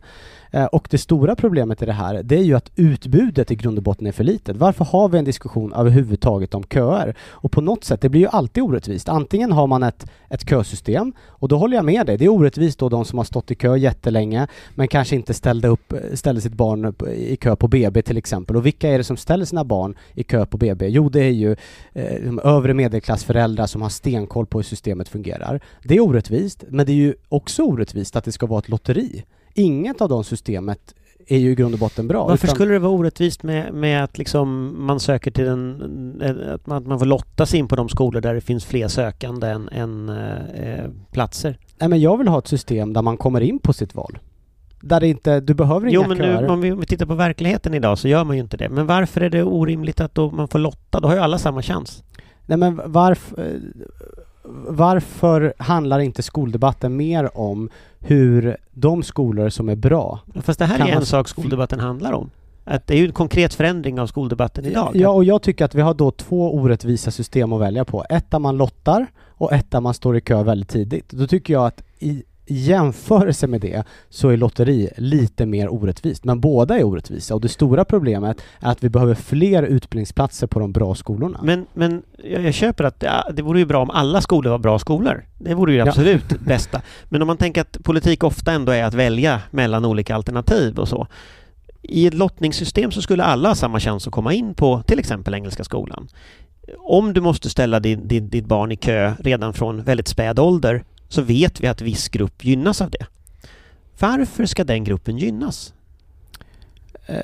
Eh, och det stora problemet i det här, det är ju att utbudet i grund och botten är för litet. Varför har vi en diskussion överhuvudtaget om köer? Och på något sätt, det blir ju alltid orättvist. Antingen har man ett, ett kösystem, och då håller jag med dig, det är orättvist då de som har stått i kö jättelänge, men kanske inte ställde, upp, ställde sitt barn upp i kö på BB till exempel. Och vilka är det som ställer sina barn i kö på BB? Jo, det är ju eh, övre medelklassföräldrar som har stenkoll på hur systemet fungerar. Det är orättvist, men det är ju också orättvist att det ska vara ett lotteri inget av de systemet är ju i grund och botten bra. Varför utan... skulle det vara orättvist med, med att liksom man söker till en... Att man, att man får lotta sig in på de skolor där det finns fler sökande än, än eh, platser? Nej men jag vill ha ett system där man kommer in på sitt val. Där det inte, du behöver inga Jo men nu, om, vi, om vi tittar på verkligheten idag så gör man ju inte det. Men varför är det orimligt att då man får lotta? Då har ju alla samma chans. Nej men varför varför handlar inte skoldebatten mer om hur de skolor som är bra... Fast det här är en sak skoldebatten handlar om. Att det är ju en konkret förändring av skoldebatten idag. Ja, och jag tycker att vi har då två orättvisa system att välja på. Ett där man lottar och ett där man står i kö väldigt tidigt. Då tycker jag att i i jämförelse med det så är lotteri lite mer orättvist. Men båda är orättvisa och det stora problemet är att vi behöver fler utbildningsplatser på de bra skolorna. Men, men jag, jag köper att ja, det vore ju bra om alla skolor var bra skolor. Det vore ju absolut ja. bästa. Men om man tänker att politik ofta ändå är att välja mellan olika alternativ och så. I ett lottningssystem så skulle alla ha samma chans att komma in på till exempel Engelska skolan. Om du måste ställa din, din, ditt barn i kö redan från väldigt späd ålder så vet vi att viss grupp gynnas av det. Varför ska den gruppen gynnas? Eh,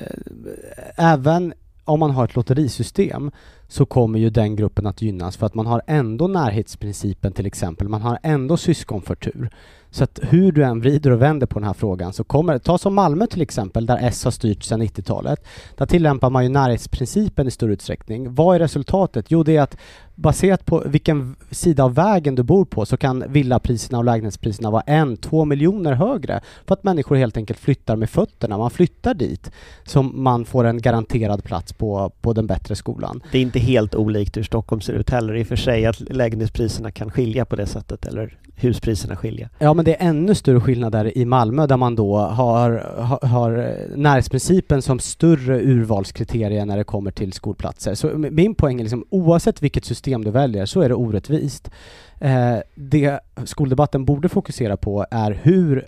även om man har ett lotterisystem så kommer ju den gruppen att gynnas för att man har ändå närhetsprincipen till exempel. Man har ändå syskonförtur. Så att hur du än vrider och vänder på den här frågan så kommer det... ta som Malmö till exempel där S har styrt sedan 90-talet. Där tillämpar man ju närhetsprincipen i stor utsträckning. Vad är resultatet? Jo, det är att baserat på vilken sida av vägen du bor på så kan villapriserna och lägenhetspriserna vara en, två miljoner högre för att människor helt enkelt flyttar med fötterna. Man flyttar dit som man får en garanterad plats på, på den bättre skolan. Det är inte helt olikt hur Stockholm ser ut heller i och för sig att lägenhetspriserna kan skilja på det sättet eller huspriserna skilja. Ja men det är ännu större skillnader i Malmö där man då har, har, har närhetsprincipen som större urvalskriterier när det kommer till skolplatser. Så min poäng är liksom oavsett vilket system du väljer så är det orättvist. Eh, det skoldebatten borde fokusera på är hur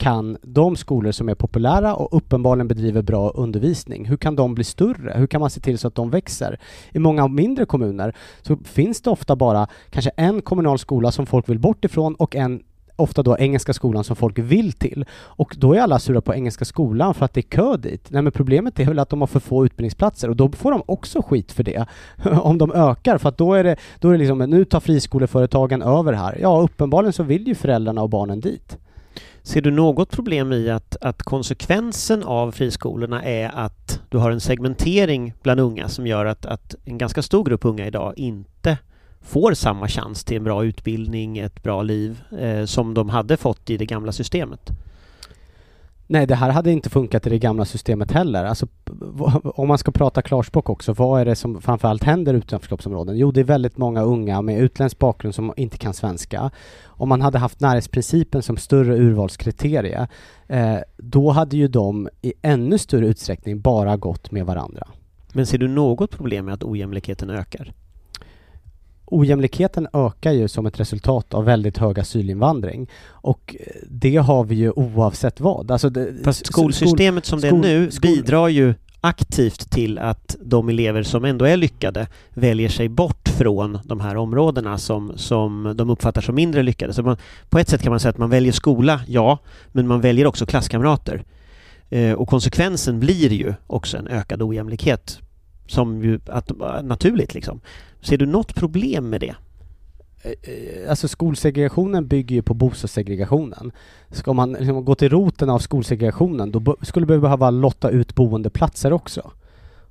kan de skolor som är populära och uppenbarligen bedriver bra undervisning, hur kan de bli större? Hur kan man se till så att de växer? I många mindre kommuner så finns det ofta bara kanske en kommunal skola som folk vill bort ifrån och en ofta då Engelska skolan som folk vill till. Och då är alla sura på Engelska skolan för att det är kö dit. Nej men problemet är väl att de har för få utbildningsplatser och då får de också skit för det. Om de ökar för att då är det, då är det liksom, nu tar friskoleföretagen över här. Ja, uppenbarligen så vill ju föräldrarna och barnen dit. Ser du något problem i att, att konsekvensen av friskolorna är att du har en segmentering bland unga som gör att, att en ganska stor grupp unga idag inte får samma chans till en bra utbildning, ett bra liv eh, som de hade fått i det gamla systemet? Nej, det här hade inte funkat i det gamla systemet heller. Alltså, om man ska prata klarspråk också, vad är det som framförallt händer i utanförskapsområden? Jo, det är väldigt många unga med utländsk bakgrund som inte kan svenska. Om man hade haft närhetsprincipen som större urvalskriterie, eh, då hade ju de i ännu större utsträckning bara gått med varandra. Men ser du något problem med att ojämlikheten ökar? Ojämlikheten ökar ju som ett resultat av väldigt hög asylinvandring och det har vi ju oavsett vad. Alltså det, Fast skolsystemet skol, som det är nu skol, bidrar ju aktivt till att de elever som ändå är lyckade väljer sig bort från de här områdena som, som de uppfattar som mindre lyckade. Så man, på ett sätt kan man säga att man väljer skola, ja, men man väljer också klasskamrater. Eh, och konsekvensen blir ju också en ökad ojämlikhet som ju att, naturligt liksom. Ser du något problem med det? Eh, eh, alltså skolsegregationen bygger ju på bostadssegregationen. Ska man liksom gå till roten av skolsegregationen då skulle vi behöva lotta ut boendeplatser också.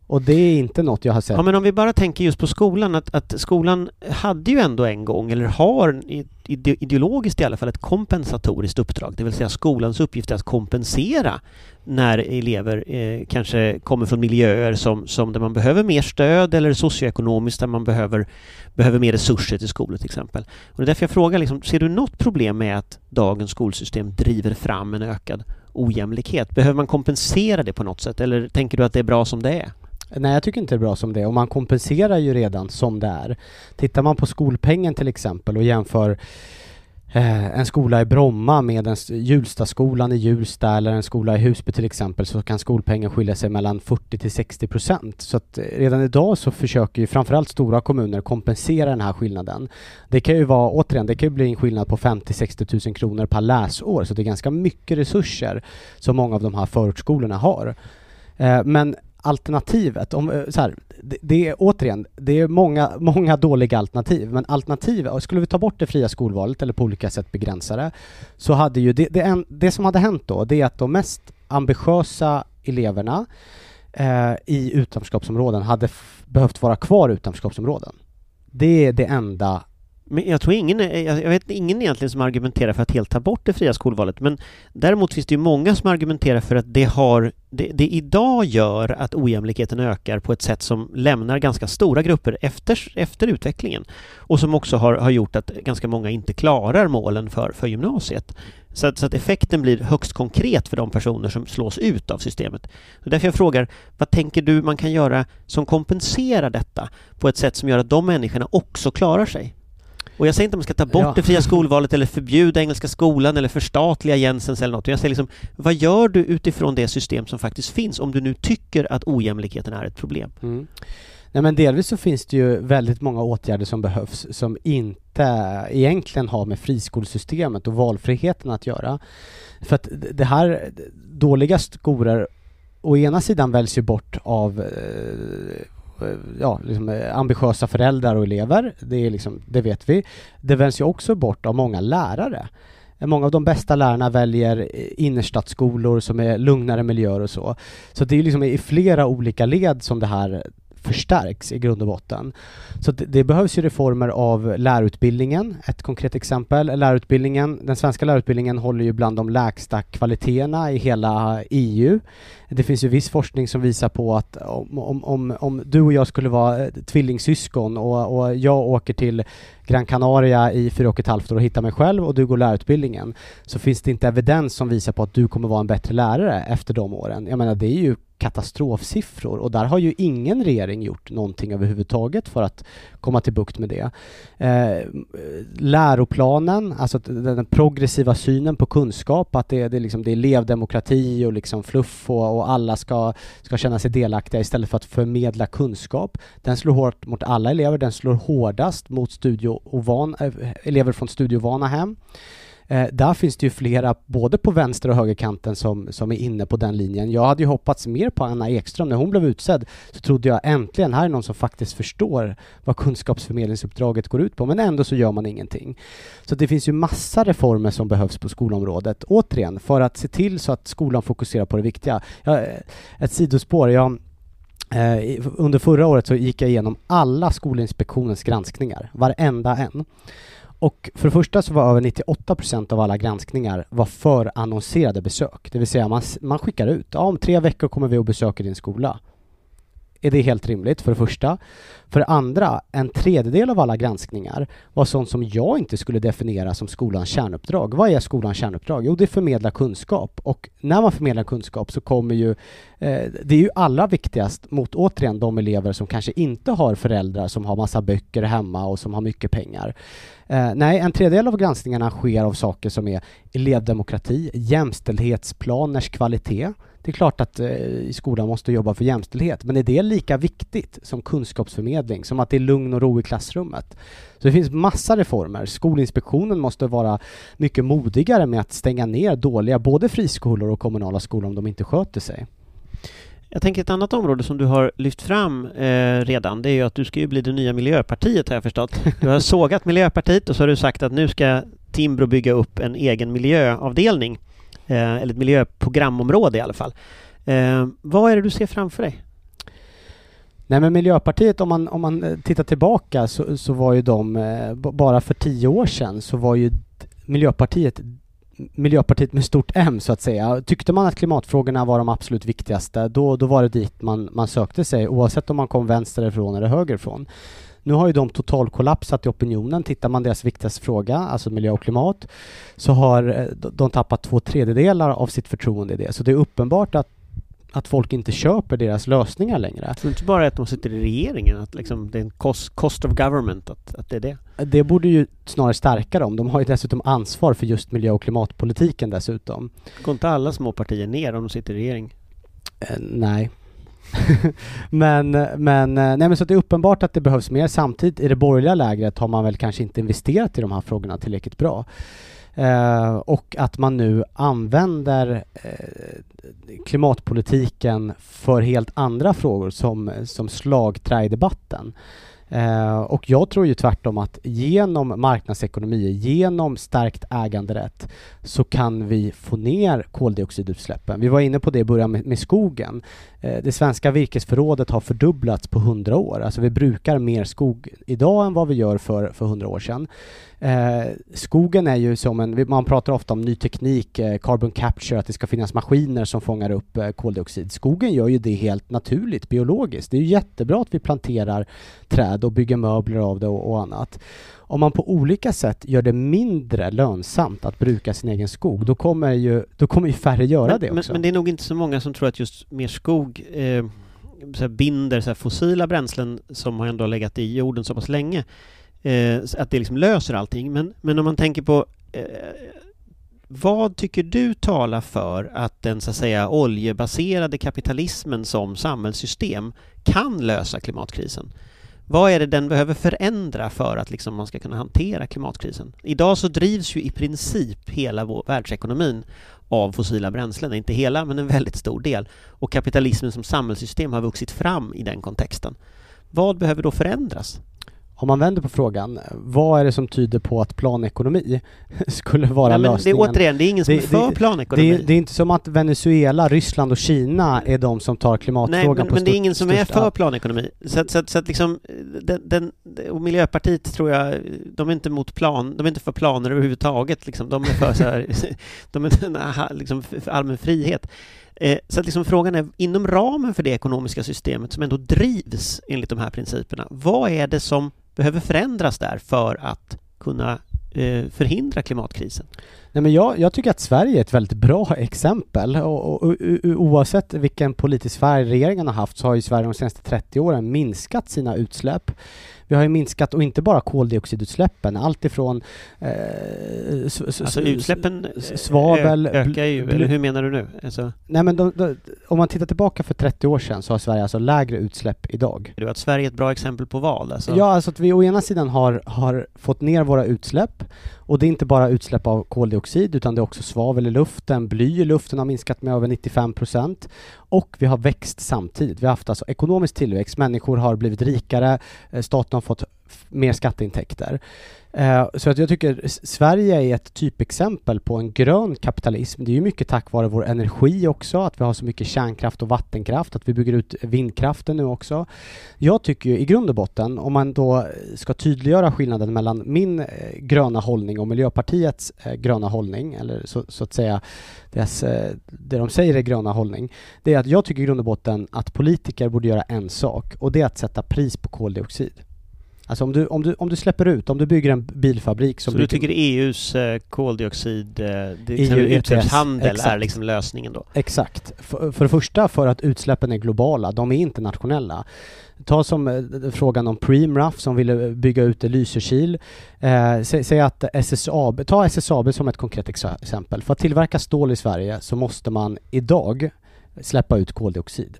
Och det är inte något jag har sett. Ja, men om vi bara tänker just på skolan, att, att skolan hade ju ändå en gång, eller har ideologiskt i alla fall, ett kompensatoriskt uppdrag. Det vill säga skolans uppgift är att kompensera när elever eh, kanske kommer från miljöer som, som där man behöver mer stöd eller socioekonomiskt där man behöver, behöver mer resurser till skolor till exempel. Och det är därför jag frågar, liksom, ser du något problem med att dagens skolsystem driver fram en ökad ojämlikhet? Behöver man kompensera det på något sätt eller tänker du att det är bra som det är? Nej, jag tycker inte det är bra som det är och man kompenserar ju redan som det är. Tittar man på skolpengen till exempel och jämför eh, en skola i Bromma med en Hjulstaskolan i Hjulsta eller en skola i Husby till exempel så kan skolpengen skilja sig mellan 40 till 60 procent. Så att eh, redan idag så försöker ju framförallt stora kommuner kompensera den här skillnaden. Det kan ju vara, återigen, det kan ju bli en skillnad på 50-60 000 kronor per läsår så det är ganska mycket resurser som många av de här förortsskolorna har. Eh, men alternativet, om, eh, så här, det, det, är återigen, det är många, många dåliga alternativ, men alternativet, skulle vi ta bort det fria skolvalet eller på olika sätt begränsa det, så hade ju det, det, en, det som hade hänt då, det är att de mest ambitiösa eleverna eh, i utanförskapsområden hade behövt vara kvar i utanförskapsområden. Det är det enda men jag tror ingen, eh, jag vet ingen egentligen som argumenterar för att helt ta bort det fria skolvalet, men däremot finns det ju många som argumenterar för att det har, det, det idag gör att ojämlikheten ökar på ett sätt som lämnar ganska stora grupper efter, efter utvecklingen och som också har, har gjort att ganska många inte klarar målen för, för gymnasiet. Så att, så att effekten blir högst konkret för de personer som slås ut av systemet. Så därför jag frågar, vad tänker du man kan göra som kompenserar detta på ett sätt som gör att de människorna också klarar sig? Och jag säger inte att man ska ta bort ja. det fria skolvalet eller förbjuda Engelska skolan eller förstatliga Jensens eller något. Jag säger liksom, vad gör du utifrån det system som faktiskt finns om du nu tycker att ojämlikheten är ett problem? Mm. Nej men delvis så finns det ju väldigt många åtgärder som behövs som inte egentligen har med friskolsystemet och valfriheten att göra. För att det här dåliga skolor å ena sidan väljs ju bort av eh, Eh, ja, liksom eh, ambitiösa föräldrar och elever, det, är liksom, det vet vi. Det väljs ju också bort av många lärare. Eh, många av de bästa lärarna väljer innerstadsskolor som är lugnare miljöer och så. Så det är liksom i flera olika led som det här förstärks i grund och botten. Så det, det, behövs ju reformer av lärarutbildningen. Ett konkret exempel, lärarutbildningen, den svenska lärarutbildningen håller ju bland de lägsta kvaliteterna i hela EU. Det finns ju viss forskning som visar på att om, om, om, om du och jag skulle vara tvillingsyskon och, och jag åker till Gran Canaria i fyra och ett halvt år och hittar mig själv och du går lärarutbildningen så finns det inte evidens som visar på att du kommer vara en bättre lärare efter de åren. Jag menar det är ju katastrofsiffror och där har ju ingen regering gjort någonting överhuvudtaget för att komma till bukt med det. Eh, läroplanen, alltså den progressiva synen på kunskap, att det, det, liksom, det är elevdemokrati och liksom fluff och, och alla ska, ska känna sig delaktiga istället för att förmedla kunskap. Den slår hårt mot alla elever, den slår hårdast mot studie ovan, eh, elever från studieovana hem. Eh, där finns det ju flera, både på vänster och högerkanten, som, som är inne på den linjen. Jag hade ju hoppats mer på Anna Ekström. När hon blev utsedd så trodde jag äntligen, här är någon som faktiskt förstår vad kunskapsförmedlingsuppdraget går ut på, men ändå så gör man ingenting. Så det finns ju massa reformer som behövs på skolområdet, återigen, för att se till så att skolan fokuserar på det viktiga. Jag, eh, ett sidospår, jag Eh, under förra året så gick jag igenom alla Skolinspektionens granskningar, varenda en. och för det första så var över 98 procent av alla granskningar var förannonserade besök. Det vill säga man, man skickar ut, ja, om tre veckor kommer vi att besöka din skola är det helt rimligt, för det första. För det andra, en tredjedel av alla granskningar var sånt som jag inte skulle definiera som skolans kärnuppdrag. Vad är skolans kärnuppdrag? Jo, det är förmedla kunskap. Och när man förmedlar kunskap så kommer ju... Eh, det är ju allra viktigast mot, återigen, de elever som kanske inte har föräldrar som har massa böcker hemma och som har mycket pengar. Eh, nej, en tredjedel av granskningarna sker av saker som är elevdemokrati, jämställdhetsplaners kvalitet, det är klart att eh, skolan måste jobba för jämställdhet, men är det lika viktigt som kunskapsförmedling, som att det är lugn och ro i klassrummet? Så det finns massa reformer. Skolinspektionen måste vara mycket modigare med att stänga ner dåliga både friskolor och kommunala skolor om de inte sköter sig. Jag tänker ett annat område som du har lyft fram eh, redan, det är ju att du ska ju bli det nya Miljöpartiet har jag förstått. Du har sågat Miljöpartiet och så har du sagt att nu ska Timbro bygga upp en egen miljöavdelning. Eh, eller ett miljöprogramområde i alla fall. Eh, vad är det du ser framför dig? Nej men Miljöpartiet, om man, om man eh, tittar tillbaka så, så var ju de, eh, bara för tio år sedan så var ju Miljöpartiet Miljöpartiet med stort M så att säga. Tyckte man att klimatfrågorna var de absolut viktigaste, då, då var det dit man, man sökte sig oavsett om man kom vänsterifrån eller högerifrån. Nu har ju de totalkollapsat i opinionen. Tittar man deras viktigaste fråga, alltså miljö och klimat, så har eh, de tappat två tredjedelar av sitt förtroende i det. Så det är uppenbart att att folk inte köper deras lösningar längre. Så det är inte bara att de sitter i regeringen, att liksom det är en cost, cost of government, att, att det är det? Det borde ju snarare stärka dem. De har ju dessutom ansvar för just miljö och klimatpolitiken dessutom. Går inte alla små partier ner om de sitter i regering? Eh, nej, men, men, eh, nej men så det är uppenbart att det behövs mer. Samtidigt i det borgerliga lägret har man väl kanske inte investerat i de här frågorna tillräckligt bra. Eh, och att man nu använder eh, klimatpolitiken för helt andra frågor som, som slagträ i debatten. Eh, och jag tror ju tvärtom att genom marknadsekonomi, genom stärkt äganderätt så kan vi få ner koldioxidutsläppen. Vi var inne på det i början med, med skogen. Eh, det svenska virkesförrådet har fördubblats på hundra år. Alltså vi brukar mer skog idag än vad vi gör för, för 100 år sedan. Eh, skogen är ju som en, man pratar ofta om ny teknik, eh, carbon capture, att det ska finnas maskiner som fångar upp eh, koldioxid. Skogen gör ju det helt naturligt, biologiskt. Det är ju jättebra att vi planterar träd och bygger möbler av det och, och annat. Om man på olika sätt gör det mindre lönsamt att bruka sin egen skog, då kommer ju, då kommer ju färre göra men, det också. Men, men, det är nog inte så många som tror att just mer skog eh, så binder så fossila bränslen som har ändå legat i jorden så pass länge eh, att det liksom löser allting. Men, men om man tänker på eh, vad tycker du talar för att den så att säga oljebaserade kapitalismen som samhällssystem kan lösa klimatkrisen? Vad är det den behöver förändra för att liksom man ska kunna hantera klimatkrisen? Idag så drivs ju i princip hela vår världsekonomin av fossila bränslen, inte hela men en väldigt stor del. Och kapitalismen som samhällssystem har vuxit fram i den kontexten. Vad behöver då förändras? Om man vänder på frågan, vad är det som tyder på att planekonomi skulle vara Nej, lösningen? Det är återigen, det är ingen som det, är för det, planekonomi. Det, det, är inte som att Venezuela, Ryssland och Kina är de som tar klimatfrågan Nej, men, på men det är ingen som är för planekonomi. Så att, så att, så att liksom, den, den, och Miljöpartiet tror jag, de är inte mot plan, de är inte för planer överhuvudtaget liksom. De är för så här, de är liksom allmän frihet. Eh, så att liksom frågan är, inom ramen för det ekonomiska systemet som ändå drivs enligt de här principerna, vad är det som behöver förändras där för att kunna eh, förhindra klimatkrisen? Nej, men jag, jag, tycker att Sverige är ett väldigt bra exempel och, och, och, oavsett vilken politisk färg regeringen har haft så har ju Sverige de senaste 30 åren minskat sina utsläpp. Vi har ju minskat, och inte bara koldioxidutsläppen, allt ifrån eh, Alltså utsläppen svavel, ökar ju, eller hur menar du nu? Alltså... Nej men de, de, om man tittar tillbaka för 30 år sedan så har Sverige alltså lägre utsläpp idag. Du att Sverige är ett bra exempel på vad? Alltså? Ja, alltså att vi å ena sidan har, har fått ner våra utsläpp och det är inte bara utsläpp av koldioxid utan det är också svavel i luften, bly i luften har minskat med över 95 procent. Och vi har växt samtidigt. Vi har haft alltså ekonomisk tillväxt, människor har blivit rikare, eh, staten har fått mer skatteintäkter. Eh, så att jag tycker Sverige är ett typexempel på en grön kapitalism. Det är ju mycket tack vare vår energi också, att vi har så mycket kärnkraft och vattenkraft, att vi bygger ut vindkraften nu också. Jag tycker ju i grund och botten, om man då ska tydliggöra skillnaden mellan min eh, gröna hållning och Miljöpartiets eh, gröna hållning, eller så, så att säga deras, eh, det de säger är gröna hållning, det är att jag tycker i grund och botten att politiker borde göra en sak och det är att sätta pris på koldioxid. Alltså om du, om, du, om du släpper ut, om du bygger en bilfabrik som... Så du tycker EUs eh, koldioxid, eh, EU, utsläppshandel exakt. är liksom lösningen då? Exakt. För, för det första för att utsläppen är globala, de är internationella. Ta som eh, frågan om Preemraff som ville bygga ut Lysekil. Eh, säg, säg att SSAB, ta SSAB som ett konkret exempel. För att tillverka stål i Sverige så måste man idag släppa ut koldioxid.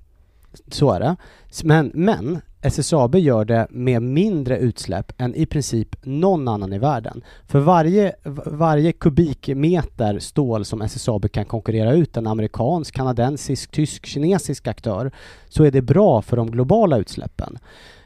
Så är det. Men, men SSAB gör det med mindre utsläpp än i princip någon annan i världen. För varje, varje kubikmeter stål som SSAB kan konkurrera ut en amerikansk, kanadensisk, tysk, kinesisk aktör så är det bra för de globala utsläppen.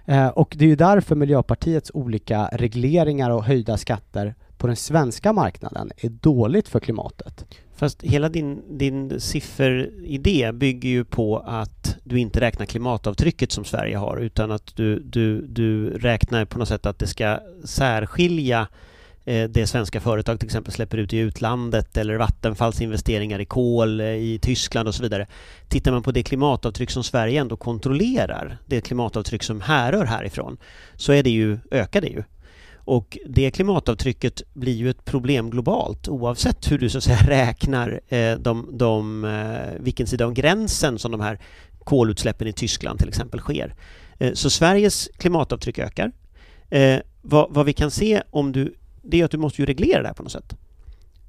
Eh, och det är ju därför Miljöpartiets olika regleringar och höjda skatter på den svenska marknaden är dåligt för klimatet. Fast hela din, din sifferidé bygger ju på att du inte räknar klimatavtrycket som Sverige har utan att du, du, du räknar på något sätt att det ska särskilja eh, det svenska företag till exempel släpper ut i utlandet eller Vattenfalls investeringar i kol eh, i Tyskland och så vidare. Tittar man på det klimatavtryck som Sverige ändå kontrollerar, det klimatavtryck som härrör härifrån, så är det ju, ökar det ju. Och det klimatavtrycket blir ju ett problem globalt oavsett hur du så att säga räknar eh, de, de, eh, vilken sida av gränsen som de här kolutsläppen i Tyskland till exempel sker. Eh, så Sveriges klimatavtryck ökar. Eh, vad, vad, vi kan se om du, det är att du måste ju reglera det här på något sätt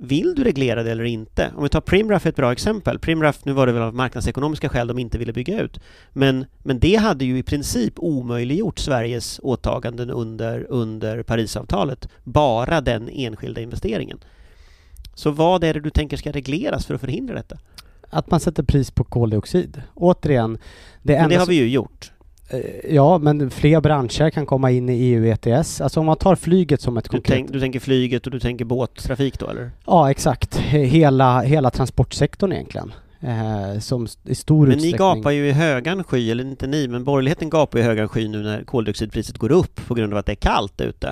vill du reglera det eller inte? Om vi tar Primraf ett bra exempel. Primraf, nu var det väl av marknadsekonomiska skäl de inte ville bygga ut. Men, men det hade ju i princip omöjliggjort Sveriges åtaganden under, under Parisavtalet. Bara den enskilda investeringen. Så vad är det du tänker ska regleras för att förhindra detta? Att man sätter pris på koldioxid. Återigen, det, men det har vi ju gjort. Eh, ja, men fler branscher kan komma in i EU ETS. Alltså om man tar flyget som ett du konkret... Tänk, du tänker flyget och du tänker båttrafik då eller? Ja, exakt. Hela, hela transportsektorn egentligen. Eh, som i stor men utsträckning... ni gapar ju i högan sky, eller inte ni, men borgerligheten gapar i högan sky nu när koldioxidpriset går upp på grund av att det är kallt ute.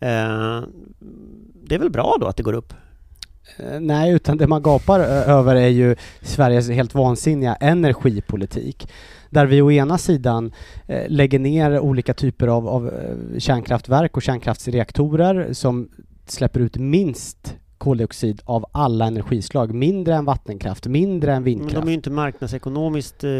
Eh, det är väl bra då att det går upp? Eh, nej, utan det man gapar över är ju Sveriges helt vansinniga energipolitik där vi å ena sidan eh, lägger ner olika typer av, av eh, kärnkraftverk och kärnkraftsreaktorer som släpper ut minst koldioxid av alla energislag. Mindre än vattenkraft, mindre än vindkraft. Men de är ju inte marknadsekonomiskt eh,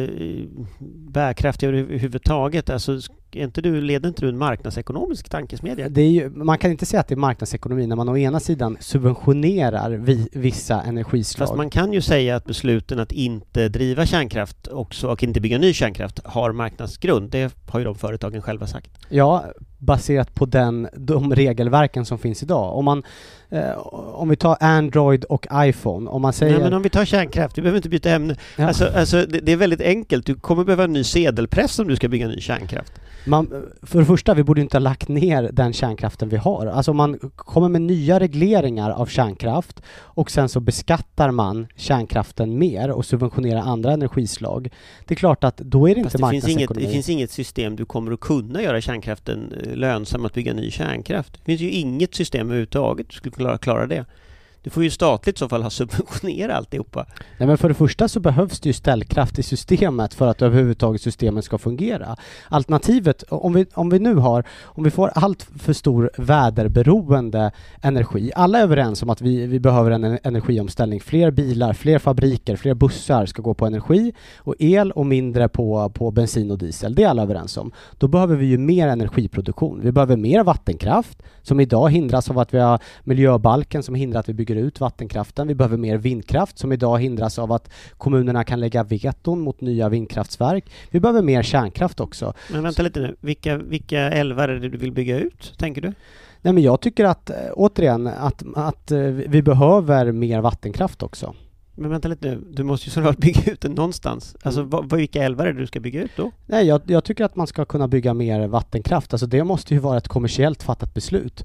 bärkraftiga överhuvudtaget. Alltså, är inte du, leder inte du en marknadsekonomisk tankesmedja? Det är ju, man kan inte säga att det är marknadsekonomi när man å ena sidan subventionerar vi, vissa energislag. Fast man kan ju säga att besluten att inte driva kärnkraft också och inte bygga ny kärnkraft har marknadsgrund. Det har ju de företagen själva sagt. Ja, baserat på den, de regelverken som finns idag. Om, man, eh, om vi tar Android och iPhone, om man säger... Nej, men om vi tar kärnkraft, du behöver inte byta ämne. Ja. Alltså, alltså det, det, är väldigt enkelt. Du kommer behöva en ny sedelpress om du ska bygga ny kärnkraft. Man, för det första, vi borde inte ha lagt ner den kärnkraften vi har. Alltså man kommer med nya regleringar av kärnkraft och sen så beskattar man kärnkraften mer och subventionerar andra energislag. Det är klart att då är det Fast inte det marknadsekonomi. Finns inget, det finns inget system du kommer att kunna göra kärnkraften eh, lönsam att bygga ny kärnkraft. Det finns ju inget system överhuvudtaget som skulle klara, klara det. Du får ju statligt i så fall ha subventionera alltihopa. Nej men för det första så behövs det ju ställkraft i systemet för att överhuvudtaget systemet ska fungera. Alternativet, om vi, om vi nu har, om vi får allt för stor väderberoende energi, alla är överens om att vi, vi behöver en energiomställning. Fler bilar, fler fabriker, fler bussar ska gå på energi och el och mindre på, på bensin och diesel. Det är alla överens om. Då behöver vi ju mer energiproduktion. Vi behöver mer vattenkraft som idag hindras av att vi har miljöbalken som hindrar att vi bygger ut vattenkraften. Vi behöver mer vindkraft som idag hindras av att kommunerna kan lägga veton mot nya vindkraftverk. Vi behöver mer kärnkraft också. Men vänta lite nu, vilka, vilka älvar är det du vill bygga ut, tänker du? Nej men jag tycker att, återigen, att, att eh, vi behöver mer vattenkraft också. Men vänta lite nu, du måste ju såklart bygga ut den någonstans. Alltså mm. vad, vilka älvar är det du ska bygga ut då? Nej, jag, jag, tycker att man ska kunna bygga mer vattenkraft. Alltså det måste ju vara ett kommersiellt fattat beslut.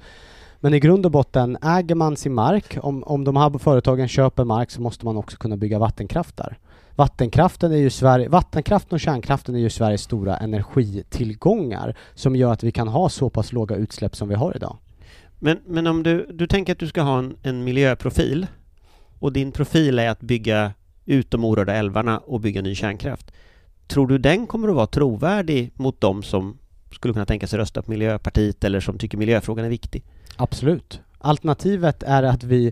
Men i grund och botten, äger man sin mark, om, om de här företagen köper mark så måste man också kunna bygga vattenkraft där. Vattenkraften, är ju Sverige, vattenkraften och kärnkraften är ju Sveriges stora energitillgångar som gör att vi kan ha så pass låga utsläpp som vi har idag. Men, men om du, du tänker att du ska ha en, en miljöprofil och din profil är att bygga ut de orörda älvarna och bygga ny kärnkraft. Tror du den kommer att vara trovärdig mot de som skulle kunna tänka sig rösta på Miljöpartiet eller som tycker miljöfrågan är viktig? Absolut. Alternativet är att vi,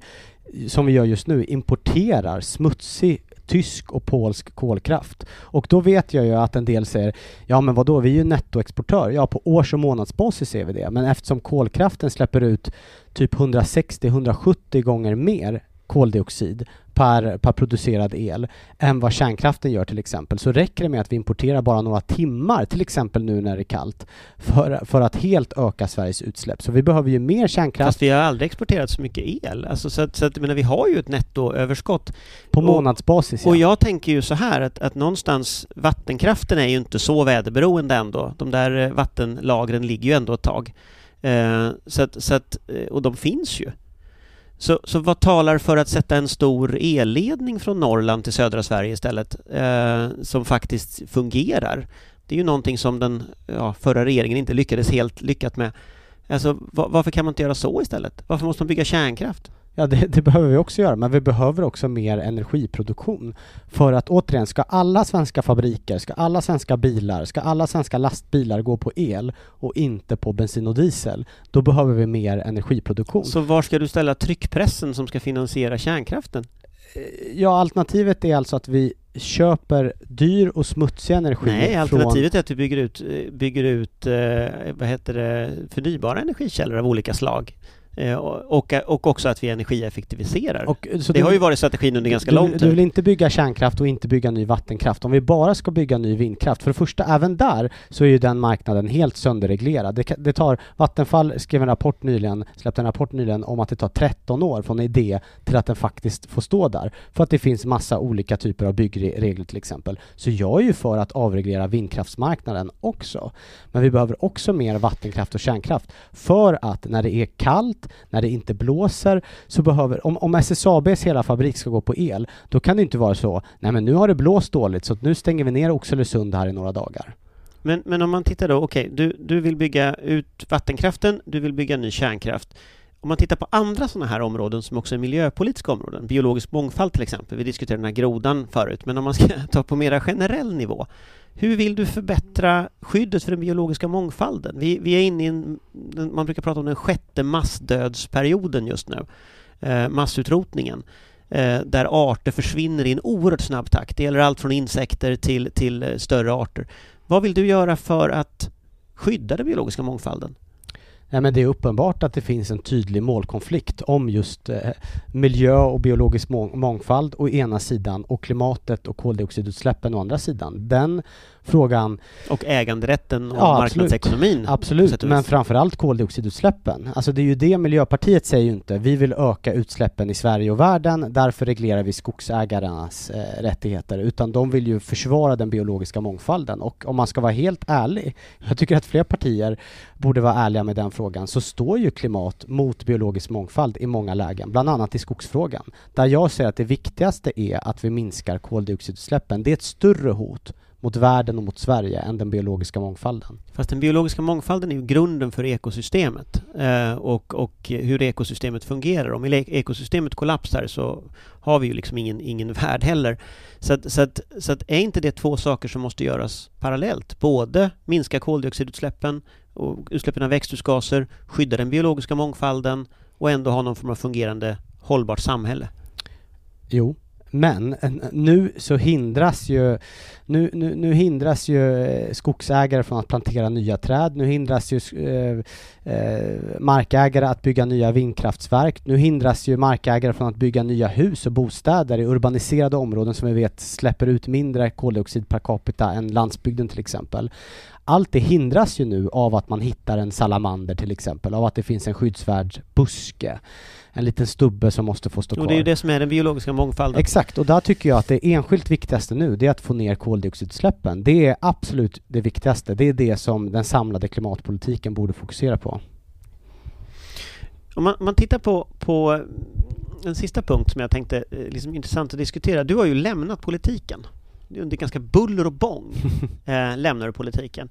som vi gör just nu, importerar smutsig tysk och polsk kolkraft. Och då vet jag ju att en del säger, ja men vadå, vi är ju nettoexportör. Ja, på års och månadsbasis ser vi det. Men eftersom kolkraften släpper ut typ 160-170 gånger mer koldioxid per, per producerad el än vad kärnkraften gör till exempel så räcker det med att vi importerar bara några timmar till exempel nu när det är kallt för, för att helt öka Sveriges utsläpp. Så vi behöver ju mer kärnkraft. Fast vi har aldrig exporterat så mycket el. Alltså så att, så att menar, vi har ju ett nettoöverskott. På månadsbasis ja. Och jag tänker ju så här att, att någonstans vattenkraften är ju inte så väderberoende ändå. De där eh, vattenlagren ligger ju ändå ett tag. Eh, så att, så att, eh, och de finns ju. Så, så vad talar för att sätta en stor elledning från Norrland till södra Sverige istället, eh, som faktiskt fungerar? Det är ju någonting som den ja, förra regeringen inte lyckades helt lyckat med. Alltså, varför kan man inte göra så istället? Varför måste man bygga kärnkraft? Ja, det, det, behöver vi också göra, men vi behöver också mer energiproduktion. För att återigen, ska alla svenska fabriker, ska alla svenska bilar, ska alla svenska lastbilar gå på el och inte på bensin och diesel, då behöver vi mer energiproduktion. Så var ska du ställa tryckpressen som ska finansiera kärnkraften? Eh, ja, alternativet är alltså att vi köper dyr och smutsig energi Nej, alternativet från... är att vi bygger ut, eh, bygger ut eh, vad heter det, förnybara energikällor av olika slag. Eh, och, och också att vi energieffektiviserar. Och, det du, har ju varit strategin under ganska du, lång tid. Du vill inte bygga kärnkraft och inte bygga ny vattenkraft. Om vi bara ska bygga ny vindkraft, för det första, även där så är ju den marknaden helt sönderreglerad. Det, det tar, Vattenfall skrev en rapport nyligen, släppte en rapport nyligen om att det tar 13 år från idé till att den faktiskt får stå där. För att det finns massa olika typer av byggregler till exempel. Så jag är ju för att avreglera vindkraftsmarknaden också. Men vi behöver också mer vattenkraft och kärnkraft för att när det är kallt när det inte blåser, så behöver, om, om SSABs hela fabrik ska gå på el, då kan det inte vara så, nej men nu har det blåst dåligt så nu stänger vi ner Oxelösund här i några dagar. Men, men om man tittar då, okej, okay, du, du vill bygga ut vattenkraften, du vill bygga ny kärnkraft. Om man tittar på andra sådana här områden som också är miljöpolitiska områden, biologisk mångfald till exempel, vi diskuterade den här grodan förut, men om man ska ta på mera generell nivå, hur vill du förbättra skyddet för den biologiska mångfalden? Vi, vi är inne i en, man brukar prata om den sjätte massdödsperioden just nu, eh, massutrotningen, eh, där arter försvinner i en oerhört snabb takt. Det gäller allt från insekter till, till eh, större arter. Vad vill du göra för att skydda den biologiska mångfalden? Nej, men det är uppenbart att det finns en tydlig målkonflikt om just eh, miljö och biologisk mångfald å ena sidan och klimatet och koldioxidutsläppen å andra sidan. Den frågan... Och äganderätten och ja, marknadsekonomin. Absolut, men framförallt koldioxidutsläppen. Alltså det är ju det Miljöpartiet säger ju inte. Vi vill öka utsläppen i Sverige och världen, därför reglerar vi skogsägarnas eh, rättigheter. Utan de vill ju försvara den biologiska mångfalden. Och om man ska vara helt ärlig, jag tycker att fler partier borde vara ärliga med den frågan, så står ju klimat mot biologisk mångfald i många lägen, bland annat i skogsfrågan. Där jag säger att det viktigaste är att vi minskar koldioxidutsläppen. Det är ett större hot mot världen och mot Sverige än den biologiska mångfalden. Fast den biologiska mångfalden är ju grunden för ekosystemet eh, och, och hur ekosystemet fungerar. Om ekosystemet kollapsar så har vi ju liksom ingen, ingen värld heller. Så, att, så, att, så att är inte det två saker som måste göras parallellt? Både minska koldioxidutsläppen och utsläppen av växthusgaser, skydda den biologiska mångfalden och ändå ha någon form av fungerande hållbart samhälle? Jo, men eh, nu så hindras ju nu, nu, nu, hindras ju eh, skogsägare från att plantera nya träd. Nu hindras ju eh, eh, markägare att bygga nya vindkraftsverk. Nu hindras ju markägare från att bygga nya hus och bostäder i urbaniserade områden som vi vet släpper ut mindre koldioxid per capita än landsbygden till exempel. allt det hindras ju nu av att man hittar en salamander till exempel, av att det finns en skyddsvärd buske. En liten stubbe som måste få stå kvar. Och det är ju det som är den biologiska mångfalden. Exakt, och där tycker jag att det enskilt viktigaste nu, det är att få ner koldioxidutsläppen. Det är absolut det viktigaste. Det är det som den samlade klimatpolitiken borde fokusera på. Om man, man tittar på, på en sista punkt som jag tänkte eh, liksom intressant att diskutera. Du har ju lämnat politiken. Under ganska buller och bång eh, lämnar du politiken.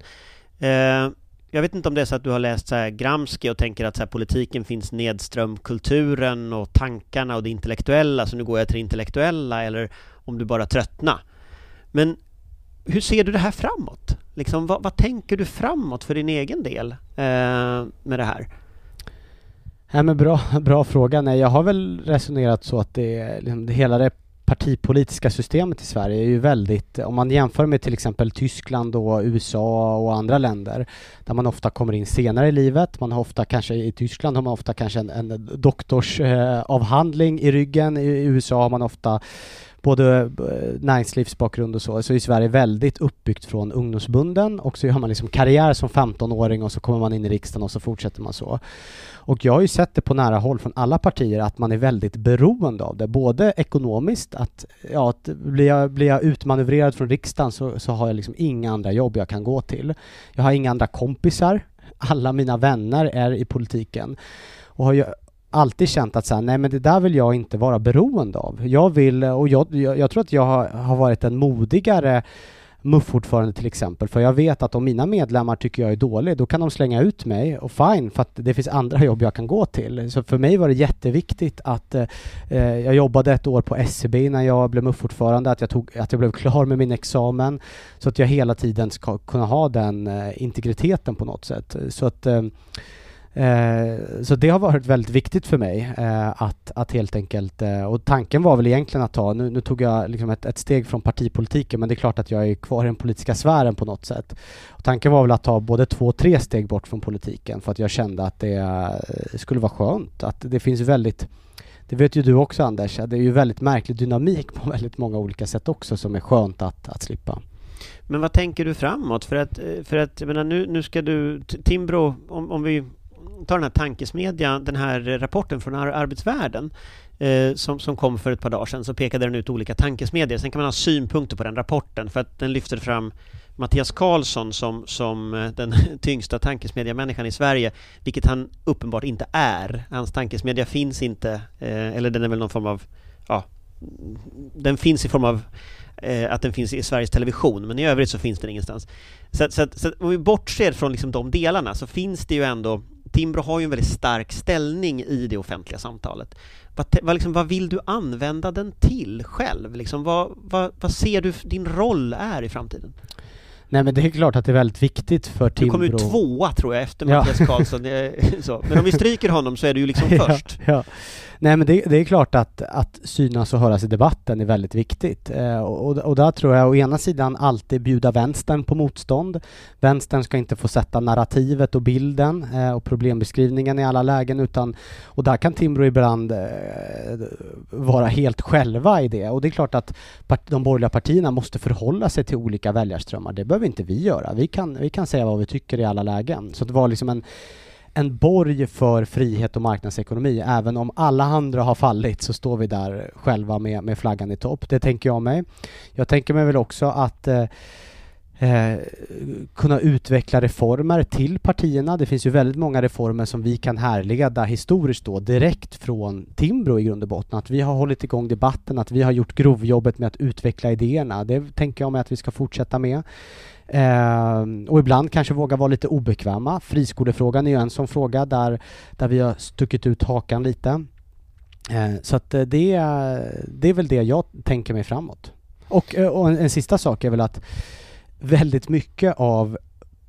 Eh, jag vet inte om det är så att du har läst så här Gramsci och tänker att så här, politiken finns nedström kulturen och tankarna och det intellektuella, så nu går jag till det intellektuella, eller om du bara tröttna. Men hur ser du det här framåt? Liksom, vad, vad tänker du framåt för din egen del eh, med det här? Ja, men bra, bra fråga. Nej, jag har väl resonerat så att det, liksom, det hela det partipolitiska systemet i Sverige är ju väldigt, om man jämför med till exempel Tyskland och USA och andra länder, där man ofta kommer in senare i livet. Man har ofta kanske, i Tyskland har man ofta kanske en, en doktorsavhandling eh, i ryggen. I USA har man ofta både eh, näringslivsbakgrund och så, så är Sverige väldigt uppbyggt från ungdomsbunden och så har man liksom karriär som 15-åring och så kommer man in i riksdagen och så fortsätter man så. Och jag har ju sett det på nära håll från alla partier att man är väldigt beroende av det, både ekonomiskt, att, ja, att blir, jag, blir jag utmanövrerad från riksdagen så, så har jag liksom inga andra jobb jag kan gå till. Jag har inga andra kompisar, alla mina vänner är i politiken och har alltid känt att så här, nej men det där vill jag inte vara beroende av. Jag vill, och jag, jag, jag tror att jag har, har varit en modigare MUF-ordförande till exempel, för jag vet att om mina medlemmar tycker jag är dålig, då kan de slänga ut mig och fine, för att det finns andra jobb jag kan gå till. Så för mig var det jätteviktigt att eh, jag jobbade ett år på SCB när jag blev MUF-ordförande, att jag, tog, att jag blev klar med min examen, så att jag hela tiden ska kunna ha den eh, integriteten på något sätt. Så att eh, Eh, så det har varit väldigt viktigt för mig eh, att, att helt enkelt, eh, och tanken var väl egentligen att ta, nu, nu tog jag liksom ett, ett, steg från partipolitiken men det är klart att jag är kvar i den politiska sfären på något sätt. Och tanken var väl att ta både två, tre steg bort från politiken för att jag kände att det eh, skulle vara skönt, att det finns väldigt det vet ju du också Anders, det är ju väldigt märklig dynamik på väldigt många olika sätt också som är skönt att, att slippa. Men vad tänker du framåt? För att, eh, för att jag menar, nu, nu ska du, Timbro, om, om vi Ta den här tankesmedjan, den här rapporten från ar arbetsvärlden eh, som, som kom för ett par dagar sedan, så pekade den ut olika tankesmedier. Sen kan man ha synpunkter på den rapporten för att den lyfter fram Mattias Karlsson som, som eh, den tyngsta tankesmedjamänniskan i Sverige, vilket han uppenbart inte är. Hans tankesmedja finns inte, eh, eller den är väl någon form av, ja, den finns i form av eh, att den finns i Sveriges Television, men i övrigt så finns den ingenstans. Så, så, så om vi bortser från liksom de delarna så finns det ju ändå Timbro har ju en väldigt stark ställning i det offentliga samtalet. Vad, vad, liksom, vad vill du använda den till själv? Liksom, vad, vad, vad ser du din roll är i framtiden? Nej men det är klart att det är väldigt viktigt för Timbro. Du kommer ju tvåa tror jag efter Mattias ja. Karlsson. så. Men om vi stryker honom så är du ju liksom först. Ja, ja. Nej men det, det, är klart att, att synas och höras i debatten är väldigt viktigt. Eh, och, och där tror jag å ena sidan alltid bjuda vänstern på motstånd. Vänstern ska inte få sätta narrativet och bilden eh, och problembeskrivningen i alla lägen utan och där kan Timbro ibland eh, vara helt själva i det. Och det är klart att part, de borgerliga partierna måste förhålla sig till olika väljarströmmar. Det behöver inte vi göra. Vi kan, vi kan säga vad vi tycker i alla lägen. Så det var liksom en en borg för frihet och marknadsekonomi. Även om alla andra har fallit så står vi där själva med, med flaggan i topp. Det tänker jag mig. Jag tänker mig väl också att eh, Eh, kunna utveckla reformer till partierna. Det finns ju väldigt många reformer som vi kan härleda historiskt då direkt från Timbro i grund och botten. Att vi har hållit igång debatten, att vi har gjort grovjobbet med att utveckla idéerna. Det tänker jag mig att vi ska fortsätta med. Eh, och ibland kanske våga vara lite obekväma. Friskolefrågan är ju en sån fråga där, där vi har stuckit ut hakan lite. Eh, så att eh, det, det är väl det jag tänker mig framåt. Och, eh, och en, en sista sak är väl att väldigt mycket av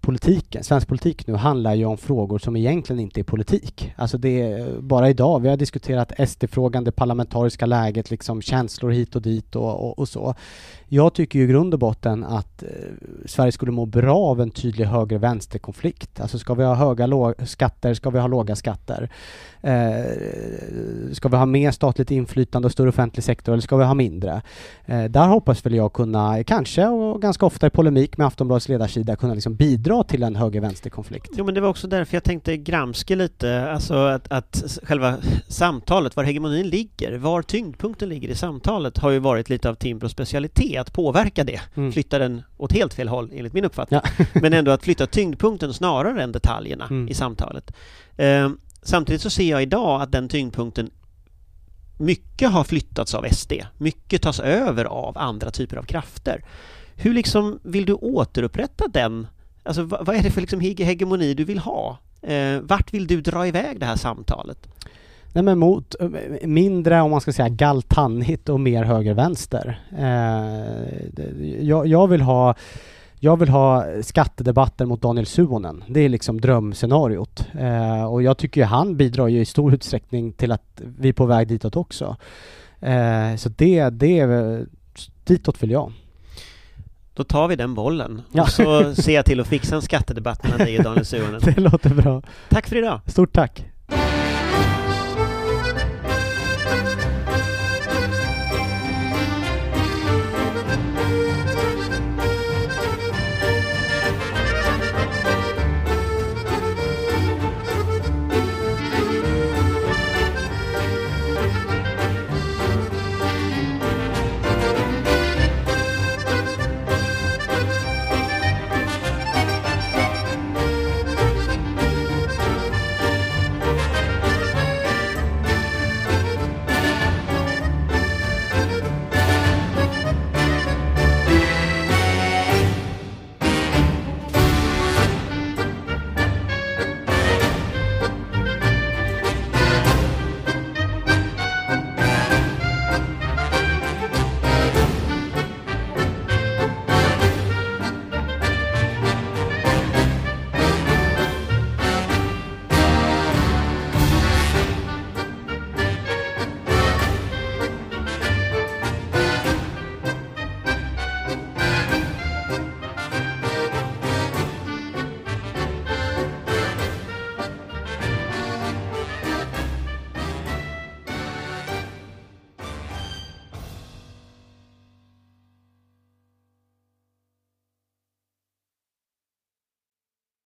politiken, svensk politik nu handlar ju om frågor som egentligen inte är politik. Alltså det är bara idag, vi har diskuterat SD-frågan, det parlamentariska läget, liksom känslor hit och dit och, och, och så. Jag tycker ju i grund och botten att eh, Sverige skulle må bra av en tydlig höger-vänster-konflikt. Alltså ska vi ha höga skatter, ska vi ha låga skatter? Eh, ska vi ha mer statligt inflytande och större offentlig sektor eller ska vi ha mindre? Eh, där hoppas väl jag kunna, kanske och ganska ofta i polemik med Aftonbladets ledarsida, kunna liksom bidra till en höger-vänster-konflikt. Jo men det var också därför jag tänkte granska lite, alltså att, att själva samtalet, var hegemonin ligger, var tyngdpunkten ligger i samtalet har ju varit lite av Timbros specialitet, att påverka det, mm. flytta den åt helt fel håll enligt min uppfattning. Ja. men ändå att flytta tyngdpunkten snarare än detaljerna mm. i samtalet. Eh, samtidigt så ser jag idag att den tyngdpunkten mycket har flyttats av SD, mycket tas över av andra typer av krafter. Hur liksom vill du återupprätta den? Alltså vad, är det för liksom hegemoni du vill ha? Eh, vart vill du dra iväg det här samtalet? Nej men mot eh, mindre, om man ska säga, galtannigt och mer höger-vänster. Eh, jag, jag, vill ha jag vill ha skattedebatter mot Daniel Suonen. Det är liksom drömscenariot. Eh, och jag tycker han bidrar ju i stor utsträckning till att vi är på väg ditåt också. Eh, så det, det, ditåt vill jag. Då tar vi den bollen ja. och så ser jag till att fixa en skattedebatt mellan dig och Daniel Suonen. det låter bra. Tack för idag. Stort tack.